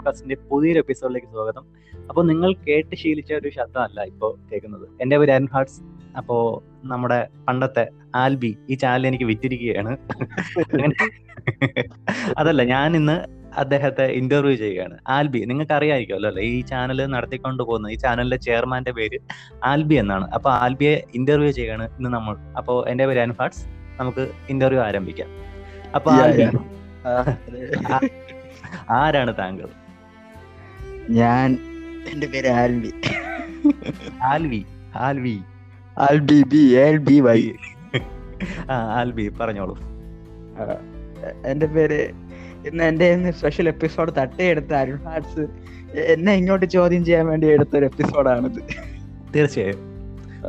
പോഡ്കാസ്റ്റിന്റെ പുതിയൊരു എപ്പിസോഡിലേക്ക് സ്വാഗതം. അപ്പോൾ നിങ്ങൾ കേട്ട് ശീലിച്ച ഒരു ശബ്ദമല്ല ഇപ്പോൾ കേൾക്കുന്നത്. എന്റെ പേര് അരുൺ ഹാർട്സ്. അപ്പോൾ നമ്മുടെ പണ്ടത്തെ ആൽബി ഈ ചാനൽ എനിക്ക് വിറ്റിരിക്കുകയാണ്. അതല്ല ഞാൻ ഇന്ന് അദ്ദേഹത്തെ ഇന്റർവ്യൂ ചെയ്യുകയാണ്. ആൽബി നിങ്ങൾക്ക് അറിയാമായിരിക്കുമല്ലോ അല്ലേ? ഈ ചാനൽ നടത്തിക്കൊണ്ട് പോകുന്ന ഈ ചാനലിന്റെ ചെയർമാന്റെ പേര് ആൽബി എന്നാണ്. അപ്പൊ ആൽബിയെ ഇന്റർവ്യൂ ചെയ്യുകയാണ് ഇന്ന് നമ്മൾ. അപ്പോൾ എന്റെ പേര് അൻഫാട്സ് നമുക്ക് ഇന്റർവ്യൂ ആരംഭിക്കാം. അപ്പൊ ആൽബി ആരാണ് താങ്കൾ? ഞാൻ എന്റെ പേര് Albi Alvi Alvi. Albi B L B Y. ആ ആൽബി പറഞ്ഞോളൂ. എന്റെ പേര് ഇന്ന് എന്റെ സ്പെഷ്യൽ എപ്പിസോഡ് തട്ടയെടുത്ത അരുൺ ഹാർട്സ് എന്നെ ഇങ്ങോട്ട് ചോദ്യം ചെയ്യാൻ വേണ്ടി എടുത്ത ഒരു എപ്പിസോഡാണിത് തീർച്ചയായും.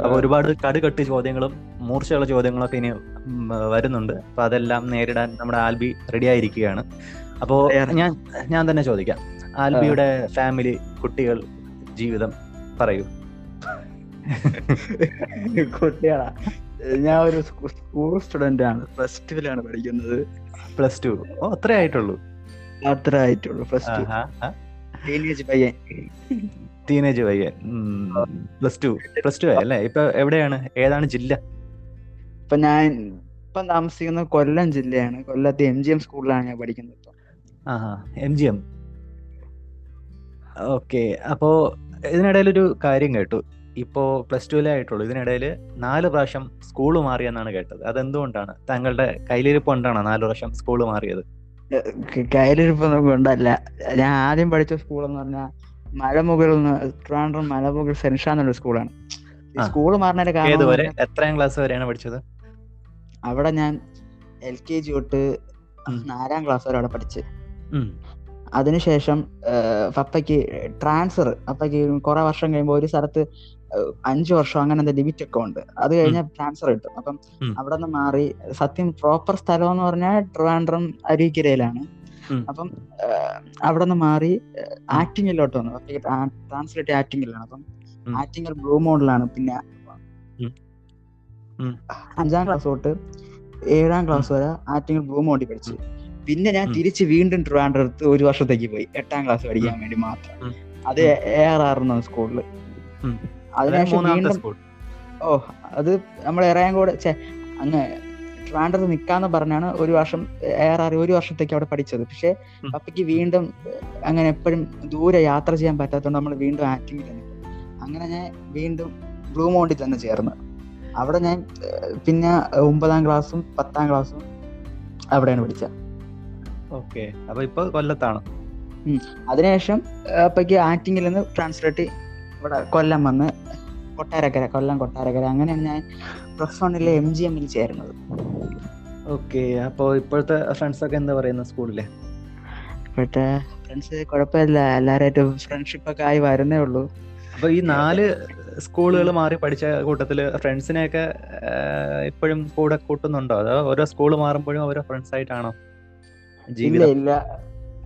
അപ്പൊ ഒരുപാട് കടുകട്ടി ചോദ്യങ്ങളും മൂർച്ചയുള്ള ചോദ്യങ്ങളൊക്കെ ഇനി വരുന്നുണ്ട്. അപ്പൊ അതെല്ലാം നേരിടാൻ നമ്മുടെ ആൽബി റെഡി ആയിരിക്കുകയാണ്. അപ്പോ ഞാൻ ഞാൻ തന്നെ ചോദിക്കാം. ആൽബിയുടെ ഫാമിലി കുട്ടികൾ ജീവിതം പറയൂ. കുട്ടികളാ. ഞാൻ ഒരു സ്കൂൾ സ്റ്റുഡന്റ് ആണ്. പ്ലസ് ടുവിലാണ് പഠിക്കുന്നത്. പ്ലസ് ടു ഓ അത്രേ ആയിട്ടുള്ളൂ. അത്ര ആയിട്ടുള്ളൂ പ്ലസ് ടു ടീനേജ് പയ്യൻ. ടീനേജ് പയ്യൻ. പ്ലസ് ടു പ്ലസ് ടു അല്ലേ ഇപ്പൊ എവിടെയാണ്? ഏതാണ് ജില്ല? ഇപ്പൊ ഞാൻ ഇപ്പം താമസിക്കുന്നത് കൊല്ലം ജില്ലയാണ്. കൊല്ലത്തെ എം ജി എം സ്കൂളിലാണ് ഞാൻ പഠിക്കുന്നത് ഇപ്പൊ. ആഹാ എം ജി എം ഓക്കെ. അപ്പോ ഇതിനിടയിൽ ഒരു കാര്യം കേട്ടു. ഇപ്പോ പ്ലസ് ടുവിലേ ആയിട്ടുള്ളൂ. ഇതിനിടയിൽ നാല് പ്രാവശ്യം സ്കൂൾ മാറിയെന്നാണ് കേട്ടത്. അതെന്തുകൊണ്ടാണ്? താങ്കളുടെ കയ്യിലിരിപ്പ് കൊണ്ടാണോ നാല് പ്രാവശ്യം സ്കൂൾ മാറിയത്? കയ്യിലിരിപ്പ് കയ്യിലിരിപ്പൊന്നും കൊണ്ടല്ല. ഞാൻ ആദ്യം പഠിച്ച സ്കൂൾ എന്ന് പറഞ്ഞാൽ മലമുകളിൽ നിന്ന് ട്രിവാൻഡ്രം മലമുകൾ സെൻഷ എന്നുള്ള സ്കൂളാണ്. സ്കൂൾ മാറുന്നതിന്റെ കാരണം എത്രാം ക്ലാസ് വരെയാണ് പഠിച്ചത്? അവിടെ ഞാൻ എൽ കെ ജി തൊട്ട് നാലാം ക്ലാസ് വരെ അവിടെ പഠിച്ച്. ഉം. അതിനുശേഷം പപ്പയ്ക്ക് ട്രാൻസ്ഫർ പപ്പയ്ക്ക് കുറെ വർഷം കഴിയുമ്പോൾ ഒരു സ്ഥലത്ത് അഞ്ചു വർഷം അങ്ങനെ എന്താ ലിമിറ്റ് ഒക്കെ ഉണ്ട്. അത് കഴിഞ്ഞാൽ ട്രാൻസ്ഫർ കിട്ടും. അപ്പം. അവിടെ നിന്ന് മാറി സത്യം പ്രോപ്പർ സ്ഥലം എന്ന് പറഞ്ഞാൽ ട്രിവാൻഡ്രം അരുവിക്കരയിലാണ്. അപ്പം അവിടെ നിന്ന് മാറി ആക്ടിങ്ങിലോട്ട് വന്നു. പപ്പയ്ക്ക് ട്രാൻസ്ലേറ്റ് ആക്ടിങ്ങിലാണ് അപ്പം ആക്ടിങ്ങിൽ ബ്ലൂ മോഡലാണ് പിന്നെ. അഞ്ചാം ക്ലാസ് തൊട്ട് ഏഴാം ക്ലാസ് വരെ ആറ്റിങ്ങൾ ബ്ലൂ മോഡി പഠിച്ചു. പിന്നെ ഞാൻ. തിരിച്ച് വീണ്ടും ട്രിവാൻഡ്രത്ത് ഒരു വർഷത്തേക്ക് പോയി. എട്ടാം ക്ലാസ് പഠിക്കാൻ വേണ്ടി മാത്രം. അത് എ ആർ ആർ എന്ന സ്കൂളിൽ അതിനുശേഷം വീണ്ടും ഓ അത് നമ്മൾ എറയാങ്കോട് ചേ അങ്ങ് ട്രിവാൻഡ്രത്ത് നിക്കാന്ന് പറഞ്ഞാണ് ഒരു വർഷം ആർ ഒരു വർഷത്തേക്ക് അവിടെ പഠിച്ചത്. പക്ഷെ. പപ്പയ്ക്ക് വീണ്ടും അങ്ങനെ എപ്പോഴും ദൂരെ യാത്ര ചെയ്യാൻ പറ്റാത്തതുകൊണ്ട് നമ്മൾ വീണ്ടും ആക്ടിവിൽ തന്നെ അങ്ങനെ ഞാൻ വീണ്ടും ബ്ലൂ മൗണ്ടിൽ തന്നെ ചേർന്ന്. അവിടെ ഞാൻ പിന്നെ ഒമ്പതാം ക്ലാസ്സും പത്താം ക്ലാസ്സും അവിടെയാണ് പഠിച്ചത്. ഓക്കെ. അപ്പൊ ഇപ്പൊ കൊല്ലത്താണ്. അതിനുശേഷം അപ്പക്ക് ആക്ടിങ്ങിൽ നിന്ന് ട്രാൻസ്ലേറ്റ് ഇവിടെ കൊല്ലം വന്ന് കൊട്ടാരക്കര കൊല്ലം കൊട്ടാരക്കര. അങ്ങനെയാണ് ഞാൻ പ്ലസ് വണ്ണിലെ എം ജി എമ്മിൽ ചേരുന്നത്. ഓക്കെ. അപ്പോൾ ഇപ്പോഴത്തെ ഫ്രണ്ട്സ് ഒക്കെ എന്താ പറയുന്നത് സ്കൂളിലെ? ഇപ്പോഴത്തെ ഫ്രണ്ട്സ് കുഴപ്പമില്ല. എല്ലാവരായിട്ടും ഫ്രണ്ട്ഷിപ്പ് ഒക്കെ ആയി വരുന്നേ ഉള്ളൂ. അപ്പൊ ഈ നാല് സ്കൂളുകൾ മാറി പഠിച്ച കൂട്ടത്തിൽ ഫ്രണ്ട്സിനെയൊക്കെ ഇപ്പോഴും കൂടെ കൂട്ടുന്നുണ്ടോ? അതോ ഓരോ സ്കൂൾ മാറുമ്പോഴും ഓരോ ഫ്രണ്ട്സ് ആയിട്ടാണോ? ഇല്ല ഇല്ല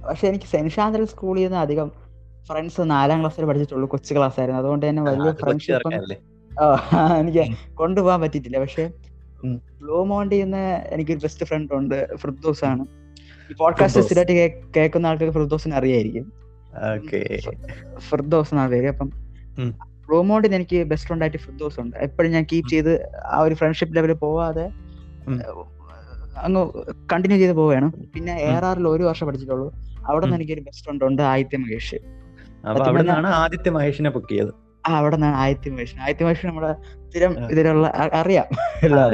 പക്ഷെ എനിക്ക് സെന്റ് ആൻഡ്രൂസ് സ്കൂളിൽ നിന്ന് അധികം ഫ്രണ്ട്സ് നാലാം ക്ലാസ്സിൽ പഠിച്ചിട്ടുള്ളൂ കൊച്ചു ക്ലാസ് ആയിരുന്നു അതുകൊണ്ട് തന്നെ വലിയ ഫ്രണ്ട്ഷിപ്പ്? എനിക്ക്. കൊണ്ടുപോകാൻ പറ്റിയിട്ടില്ല പക്ഷെ. ബ്ലൂ മോണ്ടിൽ നിന്ന് എനിക്കൊരു ബെസ്റ്റ് ഫ്രണ്ട് ഉണ്ട് ഫിർദോസ് ആണ് ഈ പോഡ്കാസ്റ്റ്. സ്ഥിരമായിട്ട് കേൾക്കുന്ന ആൾക്കാർക്ക് ഫിർദോസിനെ അറിയായിരിക്കും ഫിർദോസ് എന്നാണ് പേര് അപ്പം. ബ്ലൂ മോണ്ടിൽ എനിക്ക് ബെസ്റ്റ് ഫ്രണ്ട് ആയിട്ട് ഫിർദോസ് ഉണ്ട് എപ്പോഴും ഞാൻ കീപ് ചെയ്ത് ആ ഒരു ഫ്രണ്ട്ഷിപ്പ് ലെവലിൽ പോവാതെ. അങ്ങ് കണ്ടിന്യൂ ചെയ്ത് പോവുകയാണ്. പിന്നെ എ ആർ ആറിൽ ഒരു വർഷം പഠിച്ചിട്ടുള്ളൂ. അവിടെ നിന്ന്. എനിക്കൊരു ബെസ്റ്റ് ഫ്രണ്ട് ഉണ്ട് ആദിത്യ മഹേഷ്. അവിടെ നിന്നാണ് ആദിത്യ മഹേഷിനെ പൊക്കിയത് ആ അവിടെ നിന്നാണ് ആദിത്യ മഹേഷ് ആദിത്യ മഹേഷ് നമ്മുടെ സ്ഥിരം. ഇതിലുള്ള അറിയാം.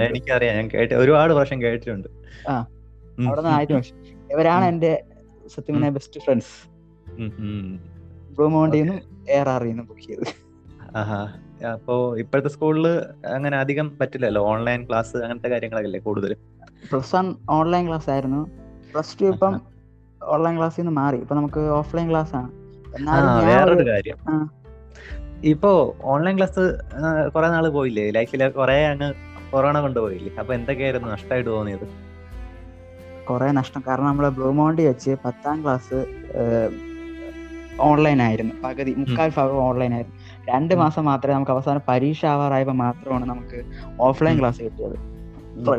എനിക്കറിയാം. ഞാൻ കേട്ട ഒരുപാട് വർഷം കേട്ടിട്ടുണ്ട്. ആ. അവിടെ നിന്ന് ആദിത്യ മഹേഷ്. ഇവരാണ്. എന്റെ സത്യം ബെസ്റ്റ് ഫ്രണ്ട്സ്. ബ്ലൂ മൗണ്ടിൽ നിന്നും എ ആർ ആറിൽ നിന്നും ബുക്ക് ചെയ്ത് അപ്പോ ഇപ്പോഴത്തെ സ്കൂളിൽ അങ്ങനെ അധികം പറ്റില്ലല്ലോ? ഓൺലൈൻ ക്ലാസ് അങ്ങനത്തെ കാര്യങ്ങളൊക്കെ അല്ലേ കൂടുതൽ പ്ലസ് വൺ ഓൺലൈൻ ക്ലാസ് ആയിരുന്നു. പ്ലസ് ടു ഇപ്പം ഓൺലൈൻ ക്ലാസ്സിൽ നിന്ന് മാറി. ഇപ്പൊ നമുക്ക് ഓഫ്ലൈൻ ക്ലാസ് ആണ്. വേറൊരു കാര്യം. ഇപ്പോ ഓൺലൈൻ ക്ലാസ് കുറെ നാൾ പോയില്ലേ? ലൈഫിൽ കുറെ അങ്ങ് കൊറോണ കൊണ്ടുപോയില്ലേ അപ്പൊ എന്തൊക്കെയായിരുന്നു? നഷ്ടമായിട്ട് തോന്നിയത്? കുറെ നഷ്ടം. കാരണം നമ്മളെ ബ്ലൂ മൗണ്ടി വെച്ച് പത്താം ക്ലാസ് ഓൺലൈൻ ആയിരുന്നു. പകുതി മുക്കാൽ ഭാഗം ഓൺലൈൻ ആയിരുന്നു. രണ്ട് മാസം മാത്രമേ നമുക്ക് അവസാനം പരീക്ഷ ആവാറായപ്പോൾ മാത്രമാണ് നമുക്ക് ഓഫ്ലൈൻ. ക്ലാസ് കിട്ടിയത്.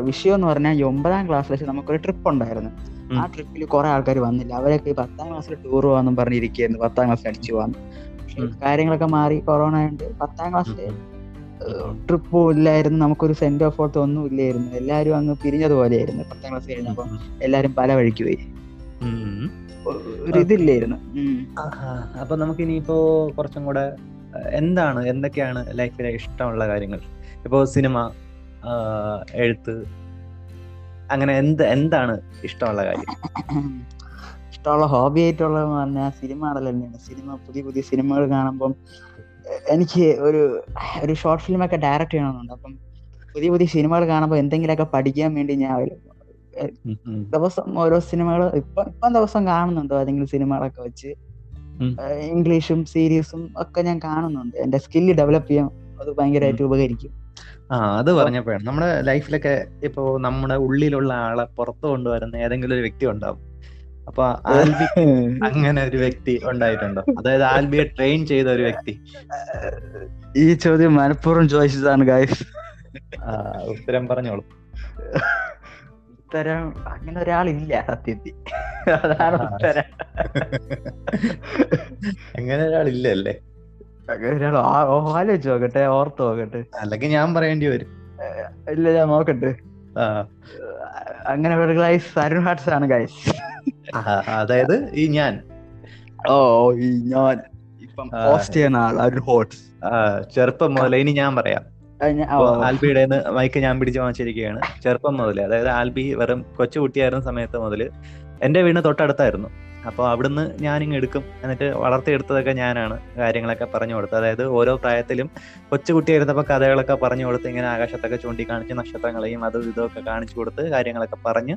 വിഷയം എന്ന് പറഞ്ഞാൽ ഈ ഒമ്പതാം ക്ലാസ് വെച്ച് നമുക്കൊരു ട്രിപ്പ് ഉണ്ടായിരുന്നു. ആ ട്രിപ്പിൽ കുറെ ആൾക്കാർ വന്നില്ല. അവരൊക്കെ ഈ പത്താം ക്ലാസ്സിൽ ടൂർ പോകാന്നും പറഞ്ഞിരിക്കുന്നു പത്താം ക്ലാസ്സിൽ അടിച്ചു പക്ഷെ കാര്യങ്ങളൊക്കെ മാറി കൊറോണ ഉണ്ട് പത്താം ക്ലാസ്സിൽ. ട്രിപ്പും ഇല്ലായിരുന്നു നമുക്കൊരു സെന്റ് ഓഫ് ഓട്ട് ഒന്നും ഇല്ലായിരുന്നു. എല്ലാവരും അങ്ങ് പിരിഞ്ഞതുപോലെയായിരുന്നു പത്താം ക്ലാസ് കഴിഞ്ഞപ്പോൾ എല്ലാരും പല വഴിക്ക് പോയി. ഒരിതില്ലായിരുന്നു ഒരു ഇതില്ലായിരുന്നു. അപ്പൊ നമുക്ക് ഇനിയിപ്പോ കുറച്ചും കൂടെ എന്താണ് എന്തൊക്കെയാണ് ലൈഫിലെ ഇഷ്ടമുള്ള കാര്യങ്ങൾ? ഇപ്പോ സിനിമ എഴുത്ത്. അങ്ങനെ എന്ത് എന്താണ് ഇഷ്ടമുള്ള കാര്യം? ഇഷ്ടമുള്ള ഹോബി ആയിട്ടുള്ളതെന്ന് പറഞ്ഞാൽ സിനിമ കാണൽ തന്നെയാണ് സിനിമ പുതിയ പുതിയ സിനിമകൾ കാണുമ്പം എനിക്ക് ഒരു ഒരു ഷോർട്ട് ഫിലിം ഒക്കെ ഡയറക്റ്റ് ചെയ്യണമെന്നുണ്ട്. അപ്പം പുതിയ പുതിയ സിനിമകൾ കാണുമ്പോൾ എന്തെങ്കിലുമൊക്കെ പഠിക്കാൻ വേണ്ടി ഞാൻ. ദിവസം ഓരോ സിനിമകൾ ഇപ്പൊ ഇപ്പം ദിവസം കാണുന്നുണ്ടോ. ഏതെങ്കിലും സിനിമകളൊക്കെ വെച്ച്. ഇംഗ്ലീഷും സീരീസും ഒക്കെ ഞാൻ കാണുന്നുണ്ട്. എന്റെ സ്കില്ല് ഡെവലപ്പ് ചെയ്യാൻ അത് ഭയങ്കരമായിട്ട് ഉപകരിക്കും. ആ അത് പറഞ്ഞപ്പോഴാണ്. നമ്മുടെ ലൈഫിലൊക്കെ ഇപ്പോ നമ്മുടെ ഉള്ളിലുള്ള ആളെ പുറത്തു കൊണ്ടുവരുന്ന ഏതെങ്കിലും ഒരു വ്യക്തി ഉണ്ടാവും. അപ്പൊ ആൽബി അങ്ങനെ ഒരു വ്യക്തി ഉണ്ടായിട്ടുണ്ടോ? അതായത് ആൽബിയെ ട്രെയിൻ ചെയ്ത ഒരു വ്യക്തി. ഈ ചോദ്യം മനഃപൂർവം ചോദിച്ചതാണ് ഗായ്സ് ഉത്തരം പറഞ്ഞോളൂ. ഉത്തരം അങ്ങനെ ഒരാളില്ല സത്യത്തിൽ അതാണ് ഉത്തരം. അങ്ങനെ ഒരാളില്ല ആലോചിച്ച് നോക്കട്ടെ ഓർത്ത് നോക്കട്ടെ. അല്ലെങ്കിൽ ഞാൻ പറയേണ്ടി വരും. ഇല്ല ഞാൻ നോക്കട്ടെ. അങ്ങനെ ഗൈസ് അരുൺ ഹാർട്സ് ആണ് ഗൈസ് അതായത് ഈ ഞാൻ. ഓ ഈ ഞാൻ. ഇപ്പം ചെയ്യുന്ന ആൾ അരുൺ ഹോട്ട്സ് ചെറുപ്പം മുതലേ ഇനി ഞാൻ പറയാം. ആൽബിയുടെ മൈക്ക് ഞാൻ പിടിച്ചു വാങ്ങിച്ചിരിക്കുകയാണ്. ചെറുപ്പം മുതലേ അതായത് ആൽബി വെറും കൊച്ചു കുട്ടിയായിരുന്ന സമയത്ത് മുതൽ എന്റെ വീട് തൊട്ടടുത്തായിരുന്നു. അപ്പോൾ അവിടുന്ന് ഞാനിങ്ങ് എടുക്കും. എന്നിട്ട് വളർത്തിയെടുത്തതൊക്കെ ഞാനാണ്. കാര്യങ്ങളൊക്കെ പറഞ്ഞു കൊടുത്തത് അതായത് ഓരോ പ്രായത്തിലും കൊച്ചുകുട്ടിയായിരുന്നപ്പോൾ കഥകളൊക്കെ പറഞ്ഞു കൊടുത്ത് ഇങ്ങനെ ആകാശത്തൊക്കെ ചൂണ്ടിക്കാണിച്ച് നക്ഷത്രങ്ങളെയും അതും ഇതൊക്കെ കാണിച്ചു കൊടുത്ത് കാര്യങ്ങളൊക്കെ പറഞ്ഞ്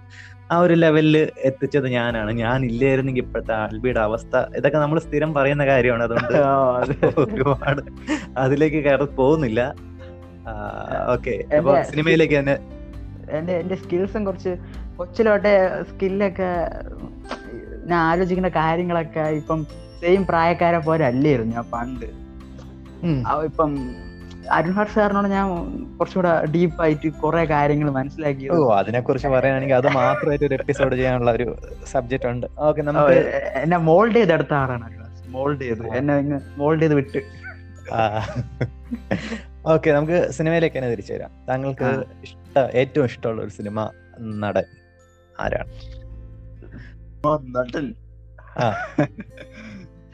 ആ ഒരു ലെവലിൽ എത്തിച്ചത് ഞാനാണ്. ഞാൻ ഇല്ലായിരുന്നെങ്കിൽ ഇപ്പോഴത്തെ ആൽബിയുടെ അവസ്ഥ. ഇതൊക്കെ നമ്മൾ സ്ഥിരം പറയുന്ന കാര്യമാണ്. അതുകൊണ്ട് ഒരുപാട് അതിലേക്ക് കയറി പോകുന്നില്ല. ഓക്കെ. സിനിമയിലേക്ക് തന്നെ. എന്റെ എന്റെ സ്കിൽസും കുറച്ച് കൊച്ചിലോട്ടെ സ്കില്ലൊക്കെ ഞാൻ ആലോചിക്കുന്ന കാര്യങ്ങളൊക്കെ ഇപ്പം സെയിം പ്രായക്കാരെ പോലെ അല്ലായിരുന്നു ഞാൻ പണ്ട്. ഇപ്പം അരുൺ ഹർഷ് സാറിനോട് ഞാൻ കുറച്ചുകൂടെ ഡീപ്പായിട്ട് കുറെ കാര്യങ്ങൾ മനസ്സിലാക്കി. ഓ അതിനെ കുറിച്ച് പറയുകയാണെങ്കിൽ അത് മാത്രമായിട്ട് ഒരു എപ്പിസോഡ് ചെയ്യാനുള്ള ഒരു സബ്ജക്റ്റ് ഉണ്ട്. ഓക്കെ നമുക്ക് എന്നെ മോൾഡ് ചെയ്ത് എടുത്ത ആളാണ് മോൾഡ് ചെയ്ത്. എന്നെ മോൾഡ് ചെയ്ത് വിട്ട്. ഓക്കെ നമുക്ക് സിനിമയിലേക്ക് തന്നെ തിരിച്ചു വരാം. താങ്കൾക്ക് ഇഷ്ട ഏറ്റവും ഇഷ്ടമുള്ള ഒരു സിനിമ നടൻ. ആരാണ്.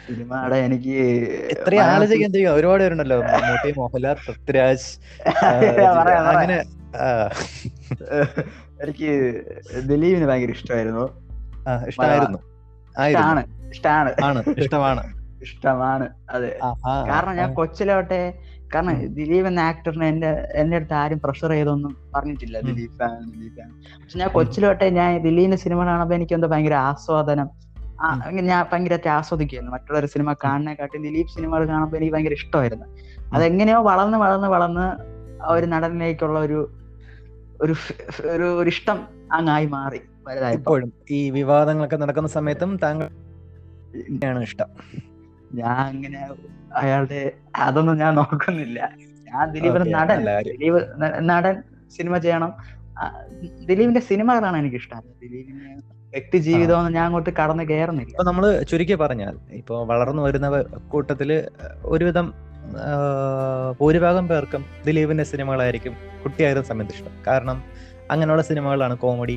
സിനിമയുടെ എനിക്ക് ഇത്രയും ആലോചിക്കാൻ ചെയ്യും ഒരുപാട് പേരുണ്ടല്ലോ. മമ്മൂട്ടി മോഹൻലാൽ പൃഥ്വിരാജ്. അങ്ങനെ എനിക്ക് ദിലീപിന് ഭയങ്കര ഇഷ്ടമായിരുന്നു. ഇഷ്ടമായിരുന്നു. ആണ് ഇഷ്ടമാണ് ആണ് ഇഷ്ടമാണ്. ഇഷ്ടമാണ്. അതെ. കാരണം ഞാൻ. കൊച്ചിലോട്ടെ കാരണം ദിലീപ് എന്ന ആക്ടറിനെ എന്റെ എന്റെ അടുത്ത് ആരും പ്രഷർ ചെയ്തൊന്നും പറഞ്ഞിട്ടില്ല ദിലീപ് ഫാൻ ദിലീപ് ഫാൻ. പക്ഷെ ഞാൻ കൊച്ചിലോട്ടെ ഞാൻ ദിലീപിന്റെ സിനിമ കാണുമ്പോ എനിക്ക് എന്തോ ഭയങ്കര ആസ്വാദനം ഞാൻ ഭയങ്കരമായിട്ട് ആസ്വദിക്കുമായിരുന്നു. മറ്റുള്ളൊരു സിനിമ കാണുന്നേക്കാട്ടി ദിലീപ് സിനിമകൾ കാണുമ്പോൾ എനിക്ക് ഭയങ്കര ഇഷ്ടമായിരുന്നു. അതെങ്ങനെയോ വളർന്ന് വളർന്ന് വളർന്ന് ആ ഒരു നടനിലേക്കുള്ള ഒരു ഒരു ഒരു ഇഷ്ടം അങ്ങായി മാറി ഇപ്പോഴും ഈ വിവാദങ്ങളൊക്കെ നടക്കുന്ന സമയത്തും താങ്കൾ ഇഷ്ടം. ഞാൻ അങ്ങനെ അയാളുടെ അതൊന്നും ഞാൻ നോക്കുന്നില്ല. ഞാൻ ദിലീപ് നടൻ. ദിലീപ് നടൻ സിനിമ ചെയ്യണം. ദിലീപിന്റെ സിനിമകളാണ് എനിക്ക് ഇഷ്ടം ദിലീപിന്റെ വ്യക്തി ജീവിതം ഞാൻ അങ്ങോട്ട് കടന്നു കയറുന്നില്ല ഇപ്പൊ നമ്മൾ ചുരുക്കി പറഞ്ഞാൽ ഇപ്പൊ വളർന്നു വരുന്ന കൂട്ടത്തിൽ ഒരുവിധം ഭൂരിഭാഗം പേർക്കും ദിലീപിന്റെ സിനിമകളായിരിക്കും കുട്ടിയായിരുന്ന സമയത്ത് ഇഷ്ടം. കാരണം അങ്ങനെയുള്ള സിനിമകളാണ് കോമഡി.